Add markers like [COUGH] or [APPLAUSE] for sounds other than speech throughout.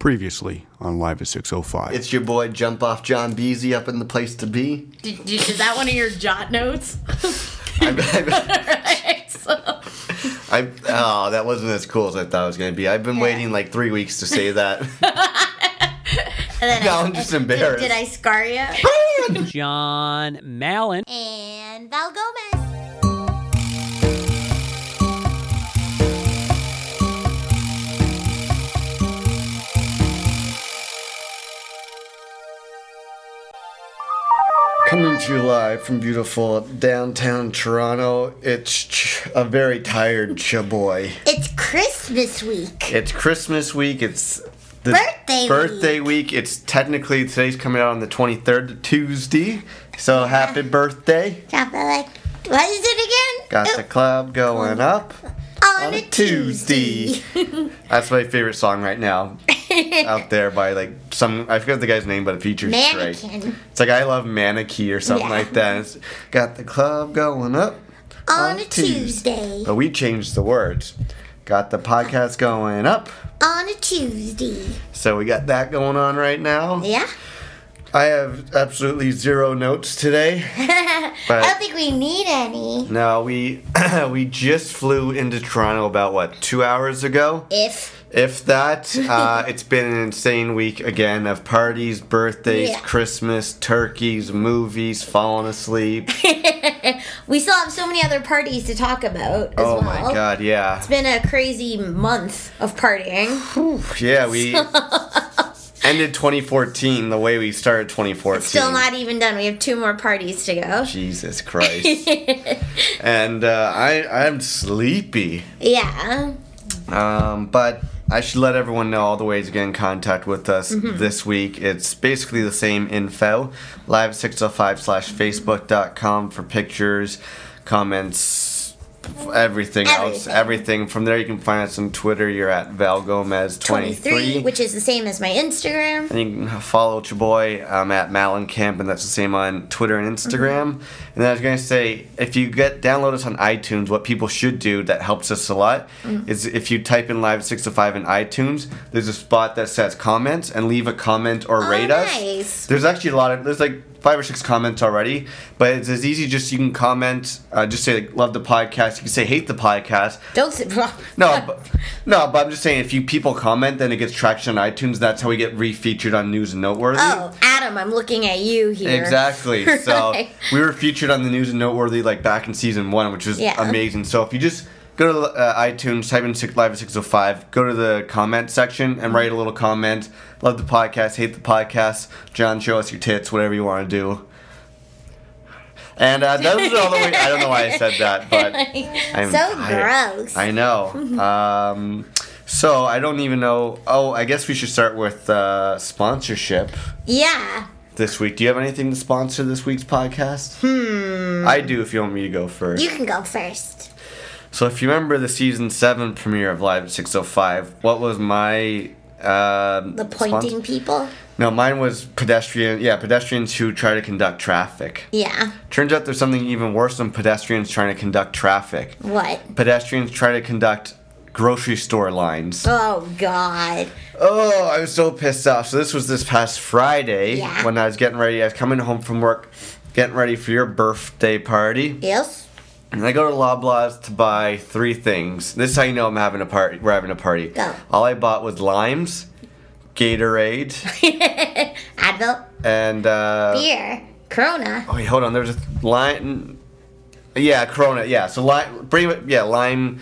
Previously on Live at 605. It's your boy Jump Off John Beasy up in the place to be. Did, did, is that one of your jot notes? [LAUGHS] I, I, Alright, so- I, oh, that wasn't as cool as I thought it was going to be. I've been waiting like three weeks to say that. [LAUGHS] [LAUGHS] and No, I- I'm just did- embarrassed. Did, I scar you? John Mallon. and Val Gomez. You live from beautiful downtown Toronto, it's ch- a very tired chaboy. It's Christmas week. It's Christmas week. It's the Birthday birthday week. It's technically today's coming out on the 23rd, Tuesday. So happy birthday. Like, what is it again? Got the oh. club going up on, on a a Tuesday. [LAUGHS] That's my favorite song right now. [LAUGHS] Out there by like some I forget the guy's name, but it features Drake. Mannequin. It's like I love Mannequin or something Yeah. like that. It's got the club going up on a Tuesday. But we changed the words. Got the podcast going up. On a Tuesday. So we got that going on right now. Yeah? I have absolutely zero notes today. [LAUGHS] I don't think we need any. No, we [COUGHS] we just flew into Toronto about what two hours ago. If. If that, uh, it's been an insane week again of parties, birthdays, Yeah. Christmas, turkeys, movies, falling asleep. [LAUGHS] we still have so many other parties to talk about as oh well. my god, yeah. It's been a crazy month of partying. Yeah, we [LAUGHS] ended 2014 the way we started 2014. Still not even done. We have two more parties to go. Jesus Christ. [LAUGHS] and uh, I, I'm sleepy. Yeah. Um, but I should let everyone know all the ways to get in contact with us Mm-hmm. this week. It's basically the same info. Live 605 slash Facebook.com for pictures, comments, everything, else. Everything. Everything. From there, you can find us on Twitter. You're at Val Gomez 23, 23. which is the same as my Instagram. And you can follow your boy um, at Malin Camp, and that's the same on Twitter and Instagram. Mm-hmm. And then I was gonna say, if you get download us on iTunes, what people should do that helps us a lot Mm. is if you type in Live Six to Five in iTunes, there's a spot that says comments, and leave a comment or rate us. Oh, nice. There's actually a lot of there's like five or six comments already, but it's as easy. Just you can comment, uh, just say like, love the podcast. You can say hate the podcast. Don't say. [LAUGHS] No, but, no, but I'm just saying if you people comment, then it gets traction on iTunes. That's how we get re-featured on News and Noteworthy. Oh, Adam, I'm looking at you here. Exactly. [LAUGHS] So we were featured on the News and Noteworthy like back in season one, which was Yeah. amazing. So if you just go to uh, iTunes, type in six, Live at 605, go to the comment section and write a little comment. Love the podcast, hate the podcast. John, show us your tits, whatever you want to do. And uh, those are all the way. I don't know why I said that, [LAUGHS] but I'm so tired. gross. I know. [LAUGHS] Um, so I don't even know. Oh, I guess we should start with uh, sponsorship yeah. this week. Do you have anything to sponsor this week's podcast? Hmm. I do. If you want me to go first. You can go first. So if you remember the season seven premiere of Live at Six Hundred Five, what was my um The pointing sponsor- people. No, mine was pedestrian. Yeah, pedestrians who try to conduct traffic. Yeah. Turns out there's something even worse than pedestrians trying to conduct traffic. What? Pedestrians try to conduct grocery store lines. Oh, God. Oh, I was so pissed off. So this was this past Friday Yeah. when I was getting ready. I was coming home from work, getting ready for your birthday party, Yes? And I go to Loblaws to buy three things. This is how you know I'm having a party. We're having a party. Go. All I bought was limes, Gatorade, [LAUGHS] Advil. and uh, Beer. Corona. oh wait, hold on. There's a lime. Yeah, Corona. Yeah, so lime. Bring it. Yeah, lime.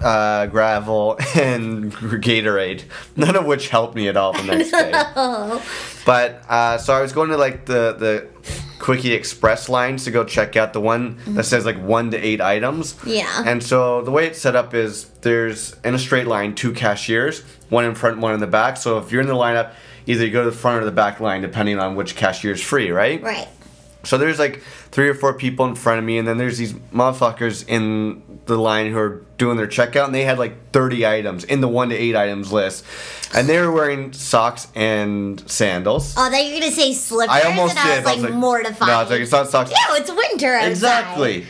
Uh, Gravol [LAUGHS] and Gatorade, none of which helped me at all the next day. [LAUGHS] Oh. But uh, so I was going to like the the Quickie Express lines to go check out the one that says like one to eight items. Yeah. And so the way it's set up is there's in a straight line two cashiers, one in front, one in the back. So if you're in the lineup, either you go to the front or the back line depending on which cashier is free, right? Right. So there's like three or four people in front of me, and then there's these motherfuckers in the line who are doing their checkout, and they had like 30 items in the one to eight items list, and they were wearing socks and sandals. Oh, then you're gonna say slippers, I almost and I did. was like, mortified. No, it's like it's not socks. Ew, it's winter outside. Exactly.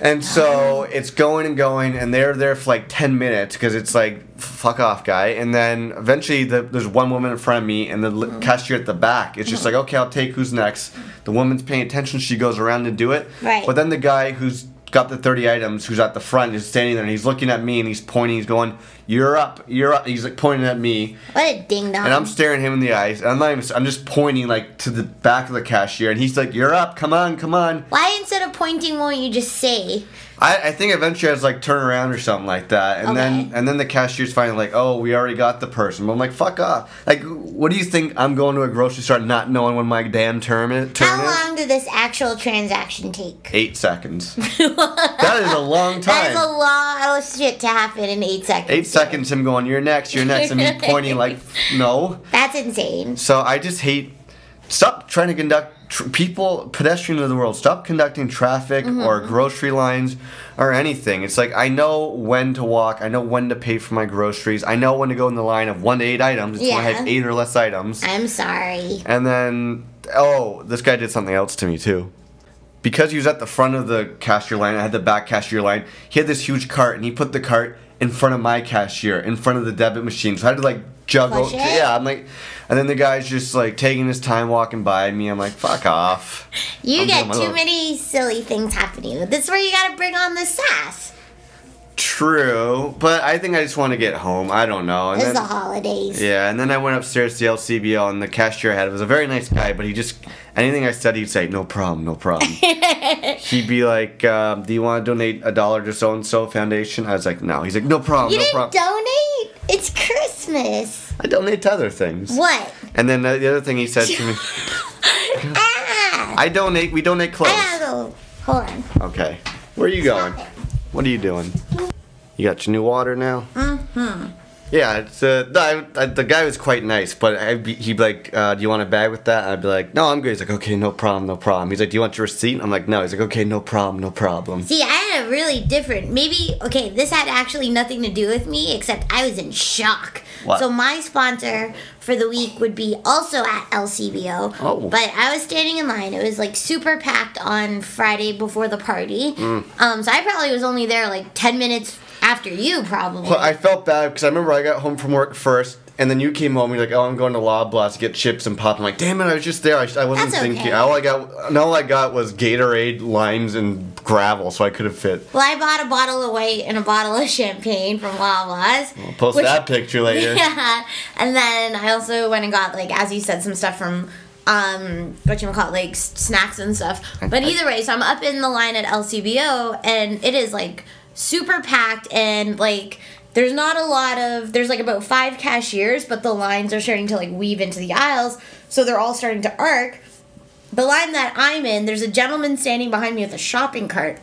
And so it's going and going, and they're there for like 10 minutes because it's like, fuck off, guy. And then eventually the, there's one woman in front of me, and the li- mm-hmm. cashier at the back. It's just mm-hmm. like, okay, I'll take who's next. The woman's paying attention, she goes around to do it. Right. But then the guy who's got the 30 items, who's at the front, is standing there, and he's looking at me, and he's pointing, he's going, You're up, you're up. He's like pointing at me. What a ding dong. And I'm staring him in the eyes. And I'm not even, I'm just pointing like to the back of the cashier, and he's like, "You're up. Come on, come on." Why instead of pointing won't you just say? I, I think eventually I was like turn around or something like that, and then and then the cashier's finally like, "Oh, we already got the person." But I'm like, "Fuck off!" Like, what do you think? I'm going to a grocery store not knowing when my damn term is. Turn How is? long did this actual transaction take? Eight seconds. [LAUGHS] that is a long time. That is a lot of shit to happen in eight seconds. Eight seconds. Him going, "You're next. You're next," and me [LAUGHS] pointing like, "No." That's insane. So I just hate. Stop trying to conduct tr- people, pedestrians of the world. Stop conducting traffic or mm-hmm. grocery lines or anything. It's like I know when to walk. I know when to pay for my groceries. I know when to go in the line of one to eight items. It's when I have eight or less items. I'm sorry. And then, oh, this guy did something else to me too. Because he was at the front of the cashier line, I had the back cashier line. He had this huge cart, and he put the cart in front of my cashier, in front of the debit machine. So I had to like juggle. Yeah, I'm like, and then the guy's just like taking his time walking by me. I'm like, fuck off. You I'm get too little- many silly things happening. This is where you gotta bring on the sass. True, but I think I just want to get home. I don't know. And It's the holidays. yeah, and then I went upstairs to the LCBO, and the cashier I had was a very nice guy, but he just anything I said, he'd say, "No problem, no problem." [LAUGHS] he'd be like, um, "Do you want to donate a dollar to so and so foundation?" I was like, "No." He's like, "No problem, You no didn't problem." donate? It's Christmas. I donate to other things. What? And then the other thing he said to me, [LAUGHS] Ah! "I donate. We donate clothes." Hold on. Okay, where are you going? What are you doing? You got your new water now? Mm-hmm. Yeah, it's uh, I, I, the guy was quite nice, but I'd be, he'd be like, uh, "Do you want a bag with that?" I'd be like, "No, I'm good." He's like, "Okay, no problem, no problem." He's like, "Do you want your receipt?" I'm like, "No." He's like, "Okay, no problem, no problem." See, I had a really different. Maybe okay. This had actually nothing to do with me, except I was in shock. What? So my sponsor for the week would be also at LCBO. Oh. But I was standing in line. It was like super packed on Friday before the party. Mm. Um, so I probably was only there like ten minutes after you, probably. But I felt bad because I remember I got home from work first, and then you came home. and You're like, "Oh, I'm going to Loblaws to get chips and pop." I'm like, "Damn it, I was just there. I, I wasn't That's thinking." okay. All I got, and all I got was Gatorade, limes, and Gravol, so I could have fit. well, I bought a bottle of white and a bottle of champagne from Loblaws. I'll post which- that picture later. [LAUGHS] Yeah, and then I also went and got like, as you said, some stuff from um what you call it, like snacks and stuff. But either way, so I'm up in the line at LCBO, and it is like super packed, and like there's not a lot of there's like about five cashiers, but the lines are starting to like weave into the aisles, so they're all starting to arc. The line that I'm in, there's a gentleman standing behind me with a shopping cart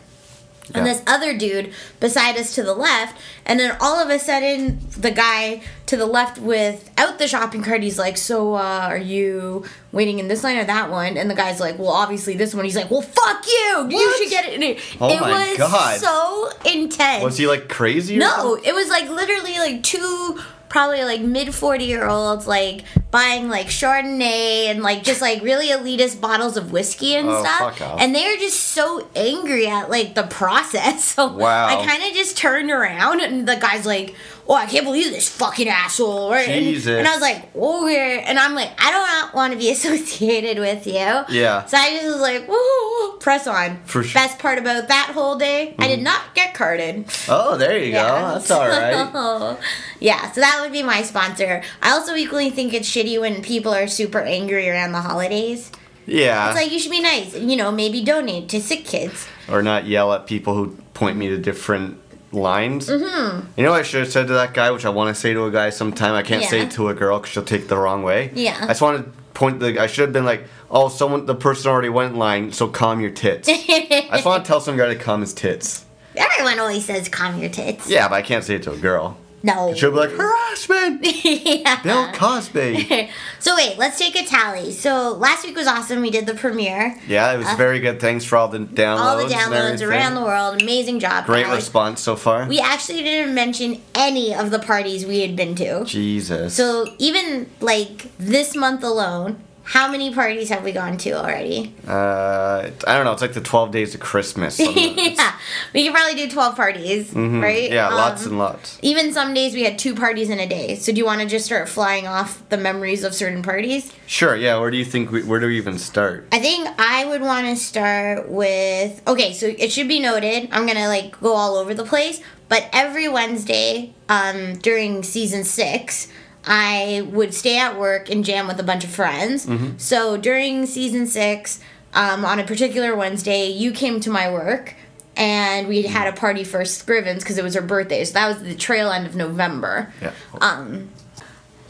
and Yeah. this other dude beside us to the left and then all of a sudden the guy to the left without the shopping cart he's like so uh, are you waiting in this line or that one and the guy's like well obviously this one he's like well fuck you you What? should get it it, Oh it my was God. so intense Was he like crazy? Or no something? it was like literally like two probably like mid 40 year olds like buying like chardonnay and like just like really elitist bottles of whiskey and Oh, stuff. and they are just so angry at like the process. [LAUGHS] So Wow. i kind of just turned around and the guy's like oh i can't believe this fucking asshole right And- Jesus. and, i was like oh we're and i'm like i don't want to be [LAUGHS] associated with you Yeah. so i just was like woo press on For sure. best part about that whole day i did mm-hmm. not get carded Oh, there you go. That's all right. [LAUGHS] yeah, so that would be my sponsor. I also equally think it's shitty when people are super angry around the holidays. Yeah. It's like you should be nice, you know, maybe donate to sick kids. or not yell at people who point me to different lines. Mm-hmm. You know what I should have said to that guy, which I want to say to a guy sometime. I can't say Yeah. it to a girl because she'll take the wrong way. Yeah. I just want to point the. I should have been like, oh, someone, the person already went in line, so calm your tits. [LAUGHS] I just want to tell some guy to calm his tits. Everyone always says calm your tits. Yeah, but I can't say it to a girl. No. She'll be like, harassment! [LAUGHS] yeah. Bill Cosby! [LAUGHS] So wait, let's take a tally. So last week was awesome. We did the premiere. Yeah, it was uh, very good. Thanks for all the downloads. All the downloads around the world. Amazing job. Great response so far. We actually didn't mention any of the parties we had been to. Jesus. So even like this month alone, how many parties have we gone to already? Uh, I don't know. It's like the 12 days of Christmas. [LAUGHS] yeah, we could probably do 12 parties, right? Mm-hmm. Yeah, lots Um, and lots. Even some days we had two parties in a day. So do you want to just start flying off the memories of certain parties? Sure. Yeah. Where do you think we? Where do we even start? I think I would want to start with okay, so it should be noted. I'm gonna like go all over the place, but every Wednesday, um, during season six, I would stay at work and jam with a bunch of friends. So during season six, um, on a particular Wednesday, you came to my work. And we had a party for Scrivens because it was her birthday. So that was the trail end of November. Yeah. Um,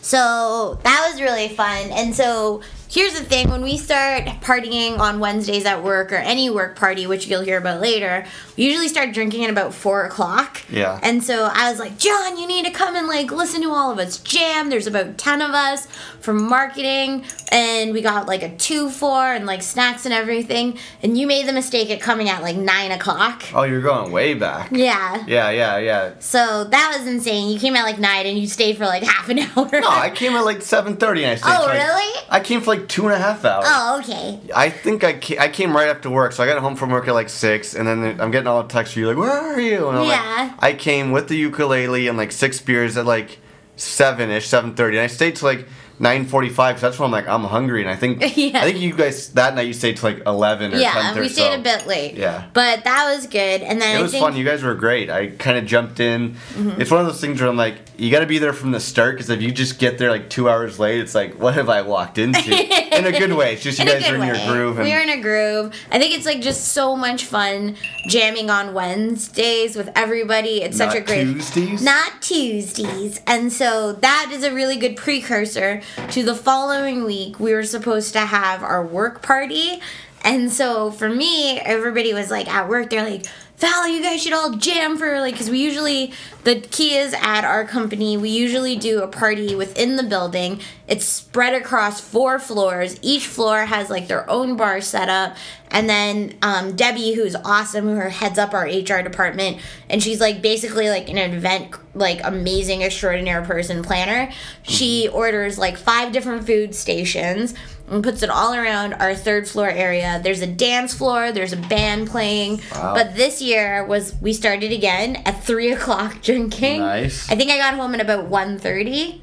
so that was really fun. And so here's the thing when we start partying on Wednesdays at work or any work party, which you'll hear about later, we usually start drinking at about four o'clock. Yeah. And so I was like, John, you need to come and like listen to all of us jam. There's about 10 of us from marketing, and we got like a two four and like snacks and everything. And you made the mistake of coming at like nine o'clock. Oh, you're going way back. Yeah. Yeah. Yeah. Yeah. So that was insane. You came at like nine and you stayed for like [LAUGHS] half an hour. No, I came at like 7:30 and I stayed. Oh, for, like- really? I came for like two and a half hours. Oh, okay. I think I came, I came right after work, so I got home from work at like six, and then I'm getting all the texts from you like, "Where are you?" And I'm Yeah. like, I came with the ukulele and like six beers at like seven ish, seven thirty, and I stayed till like nine forty five because that's when I'm like I'm hungry, and I think [LAUGHS] Yeah. I think you guys that night you stayed till like eleven or Yeah, 10:30, we stayed so a bit late. Yeah. But that was good. And then It I was think fun. You guys were great. I kind of jumped in. Mm-hmm. It's one of those things where I'm like, you got to be there from the start because if you just get there like two hours late, it's like, what have I walked into? [LAUGHS] in a good way. It's just you guys are in way. your groove. And we are in a groove. I think it's like just so much fun jamming on Wednesdays with everybody. It's such a great Tuesdays? Not Tuesdays. And so that is a really good precursor to the following week. We were supposed to have our work party. And so for me, everybody was like at work, they're like, Val, you guys should all jam for like, because we usually, the key is at our company, we usually do a party within the building. It's spread across four floors. Each floor has like their own bar set up. And then um, Debbie, who's awesome, who heads up our HR department, and she's like basically like an event, like amazing, extraordinary person planner. She orders like five different food stations and puts it all around our third floor area. There's a dance floor, there's a band playing. Wow. But this year was we started again at three [LAUGHS] o'clock drinking. Nice. I think I got home at about 1.30.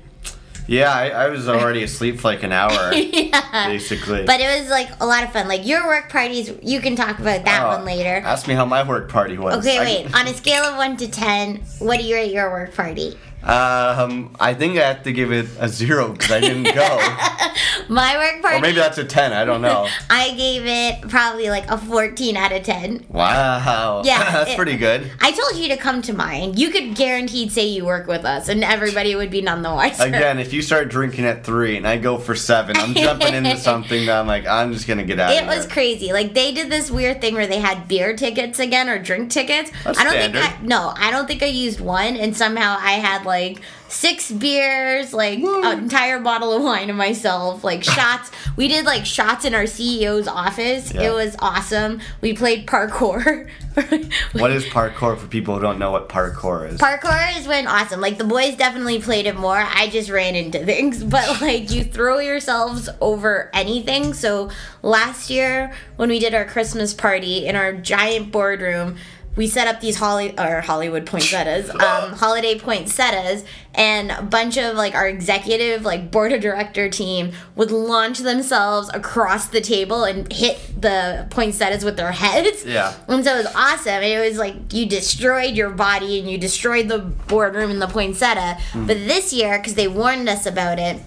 Yeah, I, I was already asleep for like an hour, [LAUGHS] yeah. basically. But it was like a lot of fun. Like your work parties, you can talk about that Oh, one later. Ask me how my work party was. Okay, wait. On a scale of one to ten, what do you rate your work party? Um, I think I have to give it a zero because I didn't go. [LAUGHS] My work party. or maybe that's a ten. I don't know. [LAUGHS] I gave it probably like a fourteen out of ten. Wow. Yeah, [LAUGHS] that's it- pretty good. I told you to come to mine. You could guaranteed say you work with us, and everybody would be none the wiser. Again, if you start drinking at three and I go for seven, I'm jumping into [LAUGHS] something that I'm like, I'm just gonna get out It was crazy. Like they did this weird thing where they had beer tickets again or drink tickets. That's I don't standard. think I no, I don't think I used one and somehow I had like six beers, like an entire bottle of wine to myself, like [LAUGHS] shots. we did like shots in our CEO's office. Yeah. It was awesome. We played parkour. [LAUGHS] What is parkour for people who don't know what parkour is? Parkour is when awesome. Like the boys definitely played it more. I just ran into things, [LAUGHS] but like you throw yourselves over anything. So last year when we did our Christmas party in our giant boardroom, we set up these Holly or Hollywood poinsettias, [LAUGHS] um, holiday poinsettias, and a bunch of like our executive like board of director team would launch themselves across the table and hit the poinsettias with their heads. Yeah. And so it was awesome. It was like you destroyed your body and you destroyed the boardroom and the poinsettia. But this year, because they warned us about it,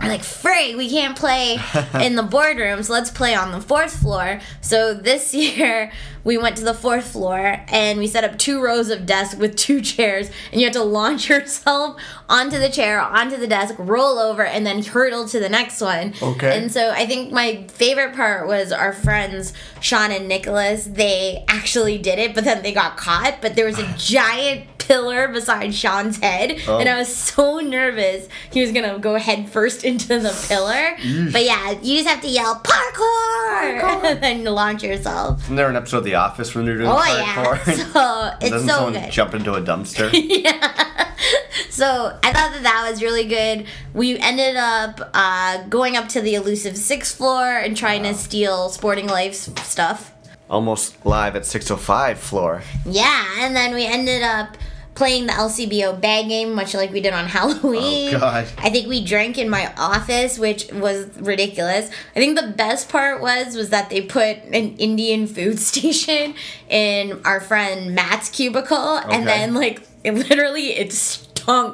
we're like, Frey, we can't play [LAUGHS] in the boardroom, so let's play on the fourth floor. So this [LAUGHS] year, we went to the fourth floor and we set up two rows of desks with two chairs, and you had to launch [LAUGHS] yourself onto the chair, onto the desk, roll over, and then hurdle to the next one. Okay. And so I think my favorite part was our friends, Sean and Nicholas. They actually did it, but then they got caught. But there was a [SIGHS] giant pillar beside Sean's head, Oh. and I was so nervous he was gonna go head first [LAUGHS] into the pillar. But yeah, you just have to yell parkour, [LAUGHS] and then launch yourself. Isn't there an episode of The Office when they're doing Oh parkour? yeah, [LAUGHS] so it's Doesn't so someone good. jump into a dumpster? yeah. So I thought that that was really good. We ended up uh, going up to the elusive sixth floor and trying to steal Sporting Life's stuff. Almost live at 605 floor. Yeah, and then we ended up playing the LCBO bag game, much like we did on [LAUGHS] Halloween. Oh, God. I think we drank in my office, which was ridiculous. I think the best part was was that they put an Indian food [LAUGHS] station in our friend Matt's cubicle, Okay. and then like it literally it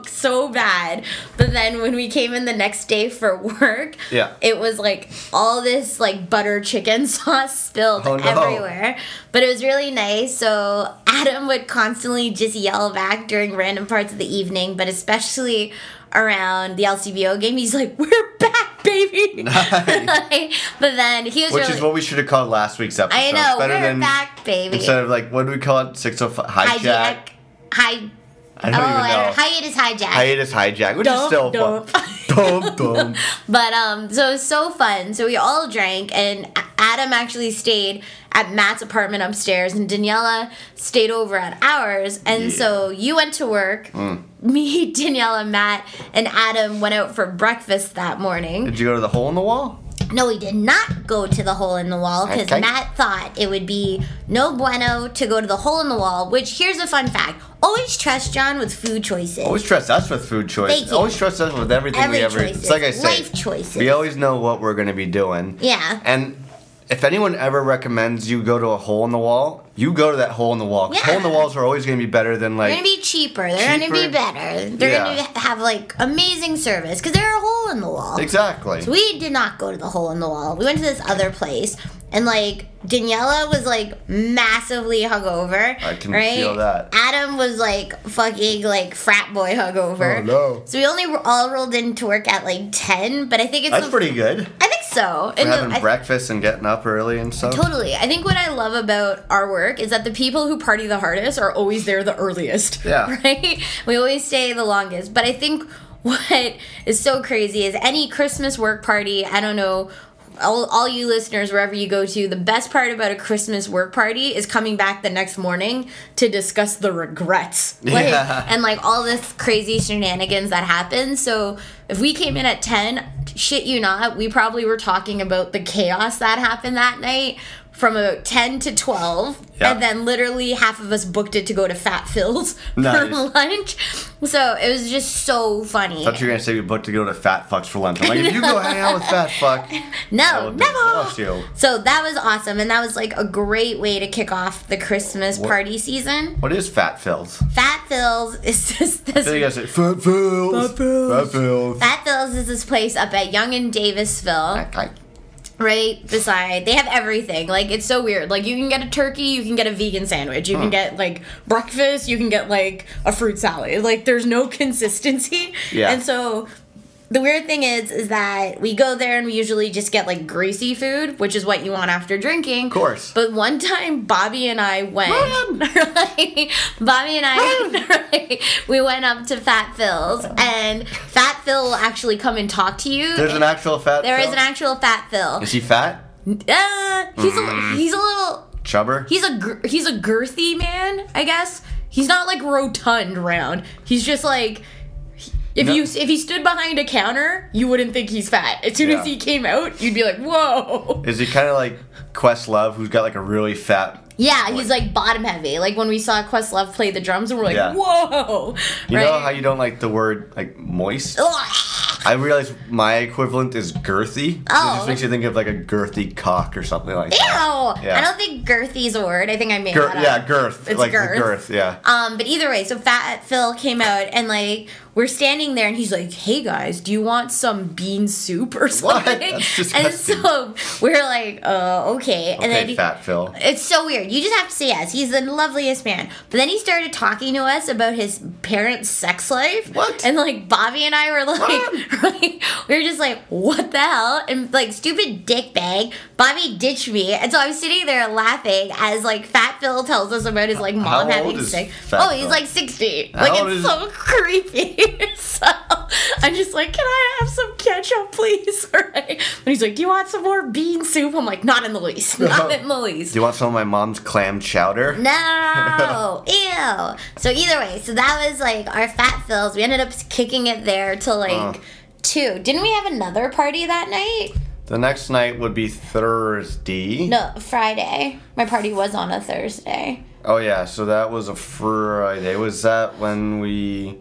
so bad. But then when we came in the next day for work, Yeah. it was like all this like butter chicken [LAUGHS] sauce spilled Oh, no. everywhere. But it was really nice. So Adam would constantly just yell back during random parts of the evening, but especially around the LCBO game. He's like, "We're back, baby!" [LAUGHS] [LAUGHS] Nice. but then he was Which really. is what we should have called last week's episode. I know. Better We're than back, baby. instead of like what do we call it? 605 hijack. hijack. Hi. I Oh, don't even I know. Hiatus hijack. Hiatus hijack, which is still dump. fun. Dump, [LAUGHS] dump. But um, so it was so fun. So we all drank, and Adam actually stayed at Matt's apartment upstairs, and Daniela stayed over at ours. And Yeah. so you went to work. Me, [LAUGHS] Daniela, Matt, and Adam went out for breakfast that morning. Did you go to the hole in the wall? No, we did not go to the hole in the wall because Okay. Matt thought it would be no bueno to go to the hole in the wall. Which here's a fun fact: always trust John with food choices. Always trust us with food choices. Always trust us with everything Every we ever. choices. It's like I say, Life choices. we always know what we're going to be doing. yeah. And if anyone ever recommends you go to a hole in the wall, you go to that hole in the wall. 'Cause Yeah. Hole in the walls are always going to be better than like. They're gonna be cheaper. They're gonna Cheaper? be better. They're Yeah. gonna have like amazing service because they're a hole in the wall. exactly. So we did not go to the hole in the wall. We went to this other place, and like Daniela was like massively hungover. I can right? feel that. Adam was like fucking like frat boy hungover. Oh, no. So we only all rolled into work at like ten, but I think it's That's the- pretty good. I think so. For And having breakfast and getting up early and stuff. Totally. I think what I love about our work is that the people who party the hardest are always there the earliest. [LAUGHS] Yeah. Right? We always stay the longest. But I think [LAUGHS] what is so crazy is any Christmas work party, I don't know. All, all you listeners, wherever you go to, the best part about a Christmas work party is coming back the next morning to discuss the regrets. Like, Yeah. And like all this crazy shenanigans that happen. So if we came in at 10, shit you not, we probably were talking about the chaos that happened that night from about 10 to 12 Yeah. and then literally half of us booked it to go to fat phil's [LAUGHS] Nice. for lunch so it was just so funny I thought you were gonna say we booked to go to Fat Fucks for lunch. I'm like, if you go [LAUGHS] hang out with Fat Fuck, [LAUGHS] no never divorce you. so that was awesome and that was like a great way to kick off the christmas What- party season What is Fat Phil's? fat phil's is just this So you guys say Fat Phil's. Fat Phil's. Fat Phil's. Fat Phil's is this place up at Yonge and Davisville, Okay. Right beside. They have everything. Like it's so weird. Like you can get a turkey, you can get a vegan sandwich, you can get like breakfast, you can get like a fruit salad. Like there's no [LAUGHS] consistency. Yeah. And so the weird thing is is that we go there and we usually just get like greasy food, which is what you want after drinking. Of course. But one time Bobby and I went [LAUGHS] right? Bobby and I [LAUGHS] we went up to Fat Phil's and Fat Phil will actually come and talk to you. There's an actual Fat Phil? There is an actual Fat Phil. Is he fat? Uh, he's a he's a little Chubber? he's a he's a girthy man, I guess. He's not like rotund round. He's just like if No. you if he stood behind a counter, you wouldn't think he's fat. As soon as he came out, you'd be like, "Whoa!" Is he kind of like Questlove, who's got like a really fat? Yeah, he's like bottom heavy. Like when we saw Questlove play the drums, and we're like, Yeah. "Whoa!" You right? know how you don't like the word like moist? I realize my equivalent is girthy. So it Oh. just makes you think of like a girthy cock or something like Ew! that. Yeah. I don't think girthy's a word. I think I made Gir- yeah, girth. It's like girth. girth, yeah. Um, but either way, so Fat Phil came out and like we're standing there and he's like, "Hey guys, do you want some bean soup or something?" And so we're like, "Uh, okay." And okay, then Fat Phil. it's so weird. You just have to say yes. He's the loveliest man. But then he started talking to us about his parents' sex life. What? And like Bobby and I were like, like [LAUGHS] we were just like, what the hell? And like stupid dick bag. Bobby ditched me, and so I'm sitting there laughing as like Fat Phil tells us about his like mom How having sex. Oh, he's Phil? like sixty. How like it's so [LAUGHS] creepy. [LAUGHS] so I'm just like, can I have some ketchup, please? [LAUGHS] Right? And he's like, do you want some more bean soup? I'm like, not in the least. [LAUGHS] Not in the least. Do you want some of my mom's clam chowder? No, ew. So either way, so that was like our fat fills. We ended up kicking it there till like Uh. two. Didn't we have another party that night? The next night would be Thursday. No, Friday. My party was on a Thursday. Oh yeah, so that was a Friday. Was that when we?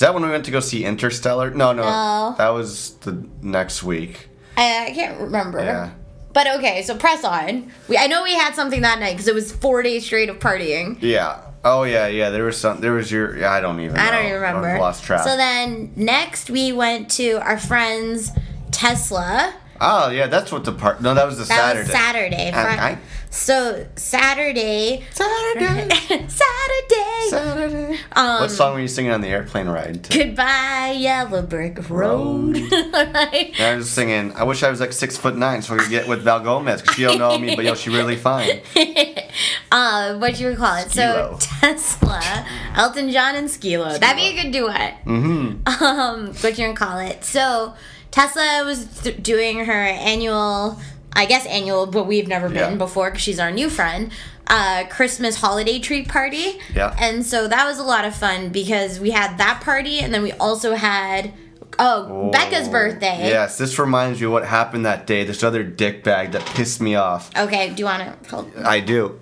Is that when we went to go see Interstellar? No, no, No. that was the next week. I, I can't remember. Yeah. But okay, so press on. We I know we had something that night because it was four days straight of partying. Yeah. Oh yeah, yeah. There was some. There was your. Yeah, I don't even. I know. don't even remember. I've lost track. So then next we went to our friend's Tesla. oh yeah, that's what the part. No, that was the That Saturday. was Saturday. I- I- so Saturday. Saturday. [LAUGHS] Saturday. Saturday. Um, what song were you singing on the airplane ride? To? Goodbye, Yellow Brick Road. [LAUGHS] right? I was singing. I wish I was like six foot nine so I could get with Val Gomez because she don't know me, but yo, she really fine. [LAUGHS] uh, what you would call it? So Tesla, Elton John, and Skee-Lo. That'd be a good duet. Mm-hmm. Um, what you would call it? So Tesla was th- doing her annual, I guess annual, but we've never been Yeah. before because she's our new friend. Uh, Christmas holiday treat party. Yeah. And so that was a lot of fun because we had that party and then we also had oh Becca's birthday. Yes, this reminds me of what happened that day. This other dick bag that pissed me off. Okay, do you want to hold? I do.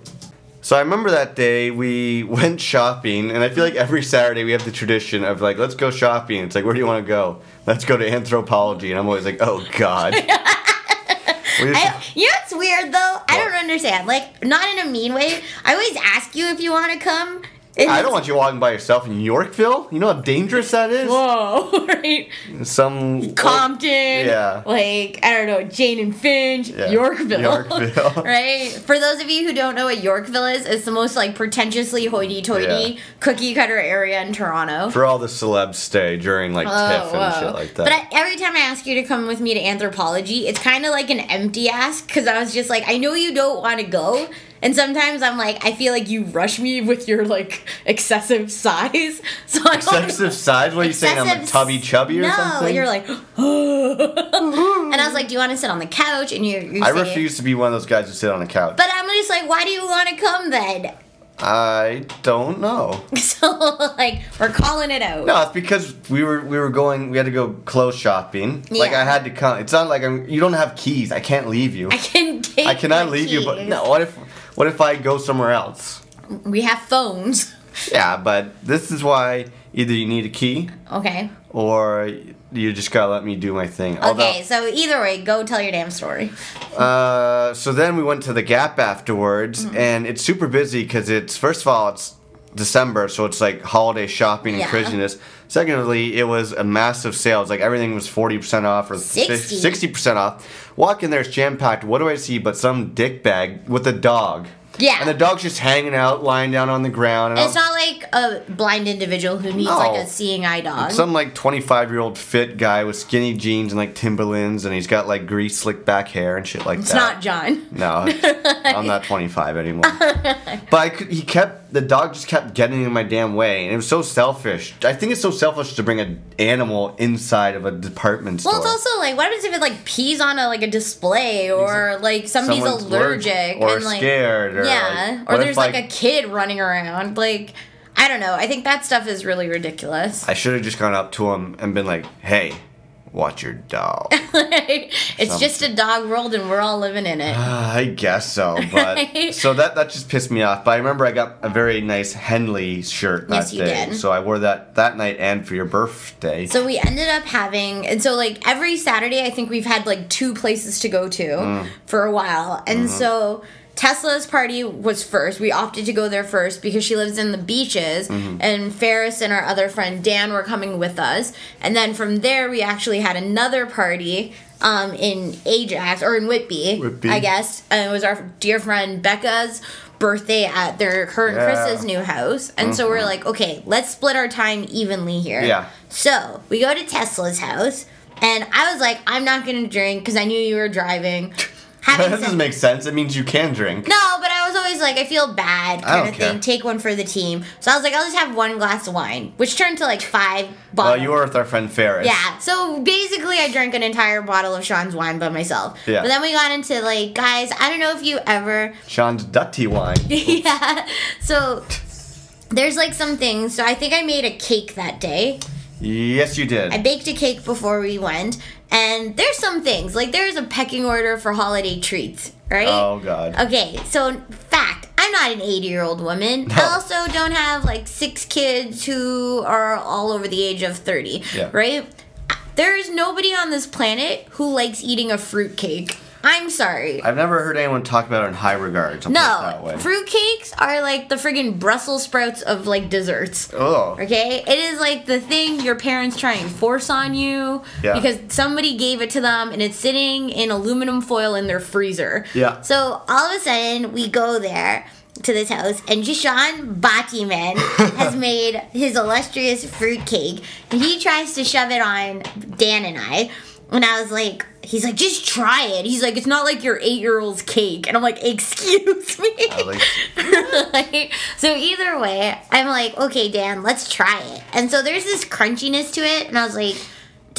So I remember that day we [LAUGHS] went shopping, and I feel like every Saturday we have the tradition of like, let's go shopping. It's like, where do you want to go? Let's go to Anthropologie, and I'm always like, oh god. [LAUGHS] I, you know what's weird though? I don't understand. Like, not in a mean way. I always ask you if you want to come. And I don't want you walking by yourself in Yorkville. You know how dangerous that is. Whoa, [LAUGHS] right? Some Compton. Yeah. Like, I don't know, Jane and Finch, Yeah, Yorkville. Yorkville. [LAUGHS] right? For those of you who don't know what Yorkville is, it's the most like pretentiously hoity toity Yeah. cookie cutter area in Toronto. for all the celebs stay during like oh, TIFF and Oh, shit like that. But I, every time I ask you to come with me to Anthropologie, it's kind of like an empty ask because I was just like, I know you don't want to go. And sometimes I'm like, I feel like you rush me with your like excessive size. [LAUGHS] So I Excessive size? What are you saying? I'm a Excessive tubby chubby or something? no, something? you're like, [LAUGHS] and I was like, do you want to sit on the couch? And you're, you're I saying- refuse to be one of those guys who sit on a couch. But I'm just like, why do you want to come then? I don't know. [LAUGHS] So like, we're calling it out. No, it's because we were we were going. We had to go clothes shopping. Yeah. Like I had to come. It's not like I'm. You don't have keys. I can't leave you. I can take. I cannot leave you. But no. What if what if I go somewhere else? we have phones. Yeah, but this is why either you need a key Okay. or you just gotta let me do my thing. Okay. So either way, go tell your damn story. Uh, so then we went to the Gap afterwards, Mm-hmm. and it's super busy because it's first of all it's December, so it's like holiday shopping and Yeah. craziness. Secondly, it was a massive sale. It's like everything was forty percent off or 60. sixty percent off. Walk in there, it's jam packed. What do I see but some dick bag with a dog? Yeah. and the dog's just hanging out, lying down on the ground. And It's I'm- not like a blind individual who needs No. like a seeing eye dog. some like 25 year old fit guy with skinny jeans and like Timberlands, and he's got like grease slick back hair and shit like it's that. It's not John. No, I'm not 25 anymore. [LAUGHS] but I he kept the dog just kept getting in my damn way, and it was so selfish. I think it's so selfish to bring an animal inside of a department store. Well, it's also like, what happens if it like pees on a like a display or like somebody's Someone's allergic or and like scared, or yeah, like, or there's if, like, a kid running around. Like, I don't know. I think that stuff is really ridiculous. I should have just gone up to him and been like, "Hey, watch your dog." [LAUGHS] it's just a dog world, and we're all living in it. I guess so, but [LAUGHS] so that that just pissed me off. But I remember I got a very nice Henley shirt that Yes, you day, did. so I wore that that night and for your birthday. So we ended up having, and so like every Saturday, I think we've had like two places to go to Mm. for a while. And Mm-hmm. so Tesla's party was first. We opted to go there first because she lives in the beaches, and Ferris and our other friend Dan were coming with us. And then from there, we actually had another party um, in Ajax or in Whitby, Whitby. I guess. And it was our dear friend Becca's birthday at their her and Yeah. Chris's new house. And so we're like, okay, let's split our time evenly here. Yeah. So we go to Tesla's house, and I was like, I'm not gonna drink because I knew you were driving. [LAUGHS] that Having doesn't make sense. It means you can drink. no, but I was always like, I feel bad I kind don't of thing. Take one for the team. So I was like, I'll just have one glass of wine, which turned to like five Well, bottles. you were with our friend Ferris. Yeah, so basically, I drank an entire bottle of Sean's wine by myself. Yeah. But then we got into like, guys, I don't know if you ever [LAUGHS] Sean's Dutty wine. [LAUGHS] yeah. So there's like some things. So I think I made a cake that day. yes, you did. I baked a cake before we went, and there's some things like there's a pecking order for holiday treats, right? oh God. Okay, so fact, I'm not an 80 year old woman. I also don't have like six kids who are all over the age of 30, Yeah. right? There is nobody on this planet who likes eating a fruit cake. I'm sorry. I've never heard anyone talk about it in high regards. I'll put it that No, way. fruit cakes are like the friggin' Brussels sprouts of like desserts. Oh. Okay, it is like the thing your parents try and force on you Yeah. because somebody gave it to them and it's sitting in aluminum foil in their freezer. Yeah. So all of a sudden we go there to this house and Jishan Batiman [LAUGHS] has made his illustrious fruit cake and he tries to shove it on Dan and I. And I was like, he's like, just try it. He's like, it's not like your eight year old's cake. And I'm like, excuse me. I was like, Like, so either way, I'm like, okay, Dan, let's try it. And so there's this crunchiness to it, and I was like,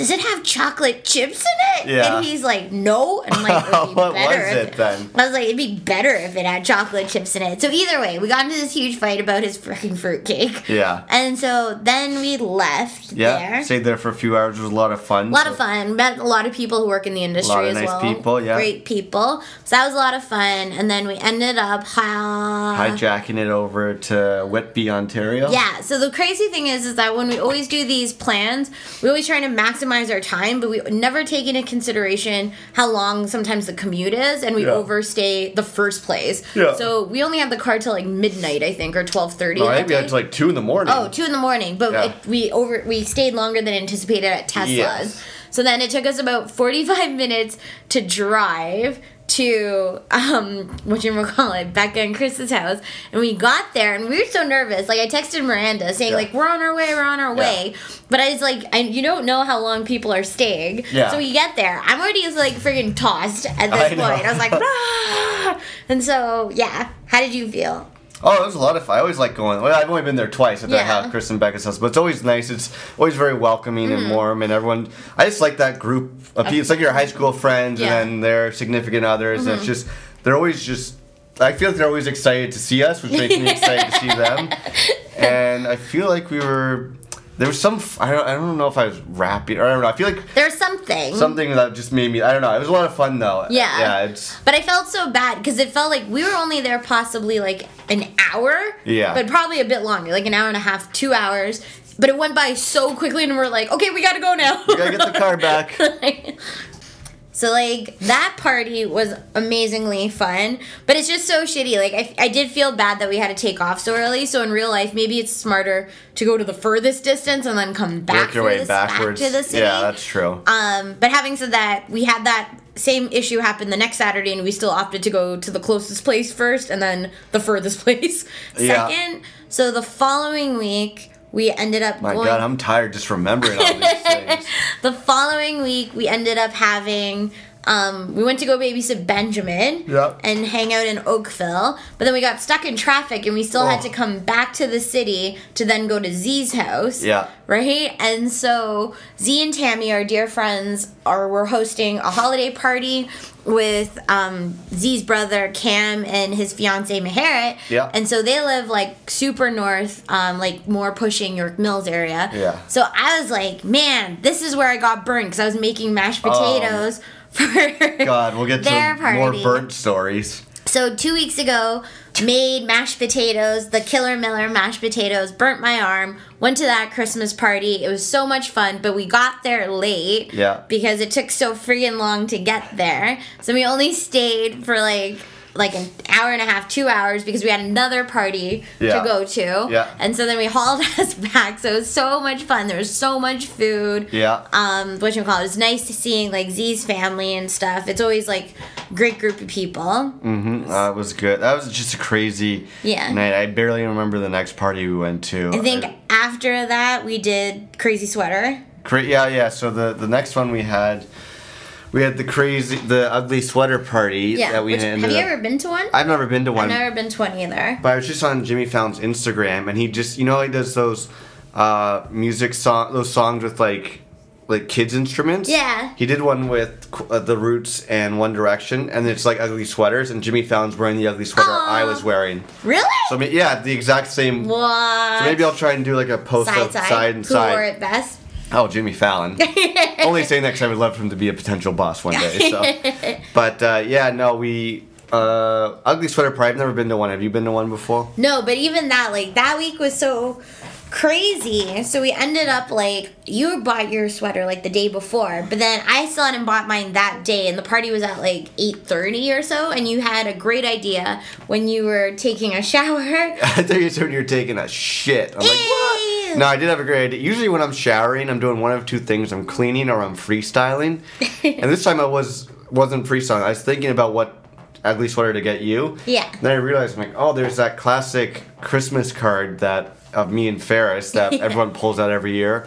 does it have chocolate chips in it? Yeah. And he's like, no. And I'm like, it'd [LAUGHS] be What better was if it then? I was like, it'd be better if it had chocolate chips in it. So either way, we got into this huge fight about his freaking fruitcake. Yeah. And so then we left yeah. there. Stayed there for a few hours. It was a lot of fun. A lot So- of fun. Met a lot of people who work in the industry a lot of as nice well. people, yeah. Great people. So that was a lot of fun. And then we ended up Hijacking it over to Whitby, Ontario. Yeah. So the crazy thing is, is that when we always do these plans, we always try to maximize our time, but we never take into consideration how long sometimes the commute is, and we Yeah. overstay the first place. Yeah. So we only had the car till like midnight, I think, or twelve thirty. No, I think we had to like two in the morning. Oh, two in the morning, but Yeah. it, we over we stayed longer than anticipated at Tesla's. Yes. So then it took us about forty five minutes to drive to um what you call it Becca and Chris's house, and we got there and we were so nervous. Like I texted Miranda saying Yeah. like we're on our way, we're on our way, but I was like, I, you don't know how long people are staying. Yeah. So we get there, I'm already just like freaking tossed at this I point. know. I was like, [LAUGHS] "Ah!" and so yeah. How did you feel? Oh, it was a lot of fun. I always like going. Well, I've only been there twice at their Yeah. house, Chris and Becca's house, but it's always nice. It's always very welcoming Mm-hmm. and warm, and everyone. I just like that group of people. It's like your high school friends Yeah. Mm-hmm. and then their significant others, and it's just they're always just. I feel like they're always excited to see us, which makes me [LAUGHS] excited to see them. [LAUGHS] And I feel like we were. There was some. I don't. I don't know if I was rapping. Or I don't know. I feel like There's something. something that just made me. I don't know. It was a lot of fun though. Yeah. Yeah. It's. But I felt so bad because it felt like we were only there possibly like an hour. Yeah. But probably a bit longer, like an hour and a half, two hours. But it went by so quickly, and we're like, okay, we gotta go now. We gotta get the car back. [LAUGHS] so like that party was amazingly fun, but it's just so shitty. Like I, I did feel bad that we had to take off so early. So in real life, maybe it's smarter to go to the furthest distance and then come back, Work your way backwards. back to the city. Yeah, that's true. Um, but having said that, we had that same issue happen the next Saturday, and we still opted to go to the closest place first, and then the furthest [LAUGHS] place Yeah. second. So the following week, we ended up My going. God, I'm tired just remembering all these [LAUGHS] things. the following week, we ended up having. Um, we went to go babysit Benjamin Yep. and hang out in Oakville, but then we got stuck in traffic and we still had Oh. to come back to the city to then go to Z's house Yeah. right? And so Z and Tammy, our dear friends, are we're hosting a holiday party with um, Z's brother Cam and his fiance Meharit. Yeah. And so they live like super north, um, like more pushing York Mills area. Yeah. So I was like, man, this is where I got burned because I was making mashed Oh. potatoes for God, we'll get to more burnt stories. So two weeks ago, made mashed potatoes, the Killer Miller mashed potatoes, burnt my arm, went to that Christmas party. It was so much fun, but we got there late. Yeah. Because it took so freaking long to get there. So we only stayed for like like an hour and a half, two hours because we had another party Yeah. to go to. Yeah. And so then we hauled [LAUGHS] us back. So it was so much fun. There was so much food. Yeah. Um, what you call it? It was nice to seeing like Z's family and stuff. It's always like great group of people. Mm-hmm. That was good. That was just a crazy Yeah. night. I barely remember the next party we went to. I think after that we did Crazy Sweater. Cra- yeah, yeah. So the the next one we had, we had the crazy, the ugly sweater party Yeah. that we which- ended have you up- ever been to one? I've never been to one, I've never been to one either. but I was just on Jimmy Fallon's Instagram, and he just, you know, he does those uh, music song, those songs with like like kids instruments. Yeah. He did one with uh, the Roots and One Direction, and it's like ugly sweaters, and Jimmy Fallon's wearing the ugly sweater I was wearing. Really? So I mean, yeah, the exact same. what? So maybe I'll try and do like a post side of side. side and Who wore it best? Oh, Jimmy Fallon. [LAUGHS] Only saying that because I would love for him to be a potential boss one day. So, [LAUGHS] but uh, yeah, no, we uh, ugly sweater party. I've never been to one. Have you been to one before? No, but even that, like that week was so crazy. So we ended up like you bought your sweater like the day before, but then I still hadn't bought mine that day, and the party was at like eight thirty or so. And you had a great idea when you were taking a shower. [LAUGHS] I thought you said when you were taking a shit. I'm like, what? No, I did have a great idea. Usually when I'm showering, I'm doing one of two things: I'm cleaning or I'm freestyling. [LAUGHS] and this time I was wasn't freestyling. I was thinking about what ugly sweater to get you. Yeah. Then I realized, I'm like, oh, there's that classic Christmas card that of me and Ferris that [LAUGHS] everyone pulls out every year.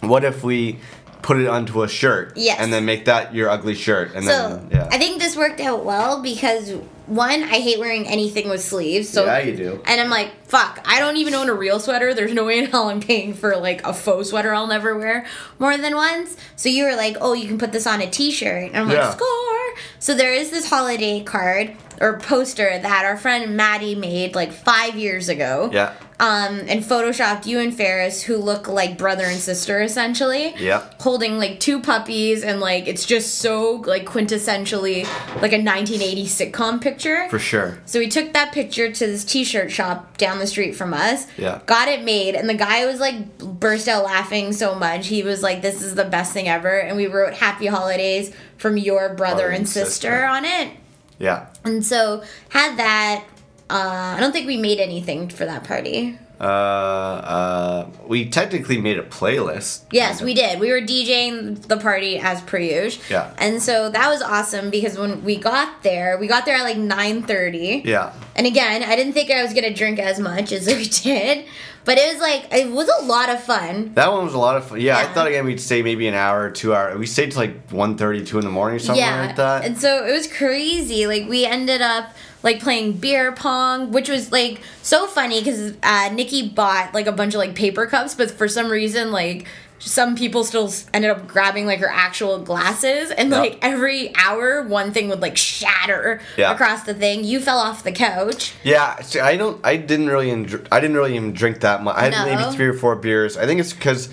What if we put it onto a shirt? Yes. And then make that your ugly shirt, and So then yeah. I think this worked out well because one, I hate wearing anything with sleeves. So Yeah, you do. And I'm like, fuck, I don't even own a real sweater. There's no way in hell I'm paying for like a faux sweater I'll never wear more than once. So you were like, oh, you can put this on a t-shirt. And I'm Yeah. like, score. So there is this holiday card or poster that our friend Maddie made like five years ago. yeah. Um, and photoshopped you and Ferris, who look like brother and sister essentially Yeah. holding like two puppies and like it's just so like quintessentially like a 1980s sitcom picture. For sure. so we took that picture to this t-shirt shop down the street from us. Yeah. Got it made and the guy was like burst out laughing so much. He was like this is the best thing ever and we wrote happy holidays from your brother Brother and and sister, sister. on it. Yeah. And so had that uh, I don't think we made anything for that party. Uh, uh, we technically made a playlist. Yes, we did. We were DJing the party as per usual. Yeah. And so that was awesome because when we got there, we got there at like 9.30. Yeah. And again, I didn't think I was going to drink as much as we [LAUGHS] did. But it was like, it was a lot of fun. That one was a lot of fun. Yeah, I thought again we'd stay maybe an hour, two hour. We stayed till like 1.30, 2 in the morning, or something yeah. like that. And so it was crazy. Like we ended up like playing beer pong, which was like so funny because uh, Nikki bought like a bunch of like paper cups, but for some reason like some people still ended up grabbing like her actual glasses, and Yep. like every hour one thing would like shatter Yeah. across the thing. You fell off the couch. yeah, see, I don't. I didn't really. Enjoy, I didn't really even drink that much. I had No. maybe three or four beers. I think it's because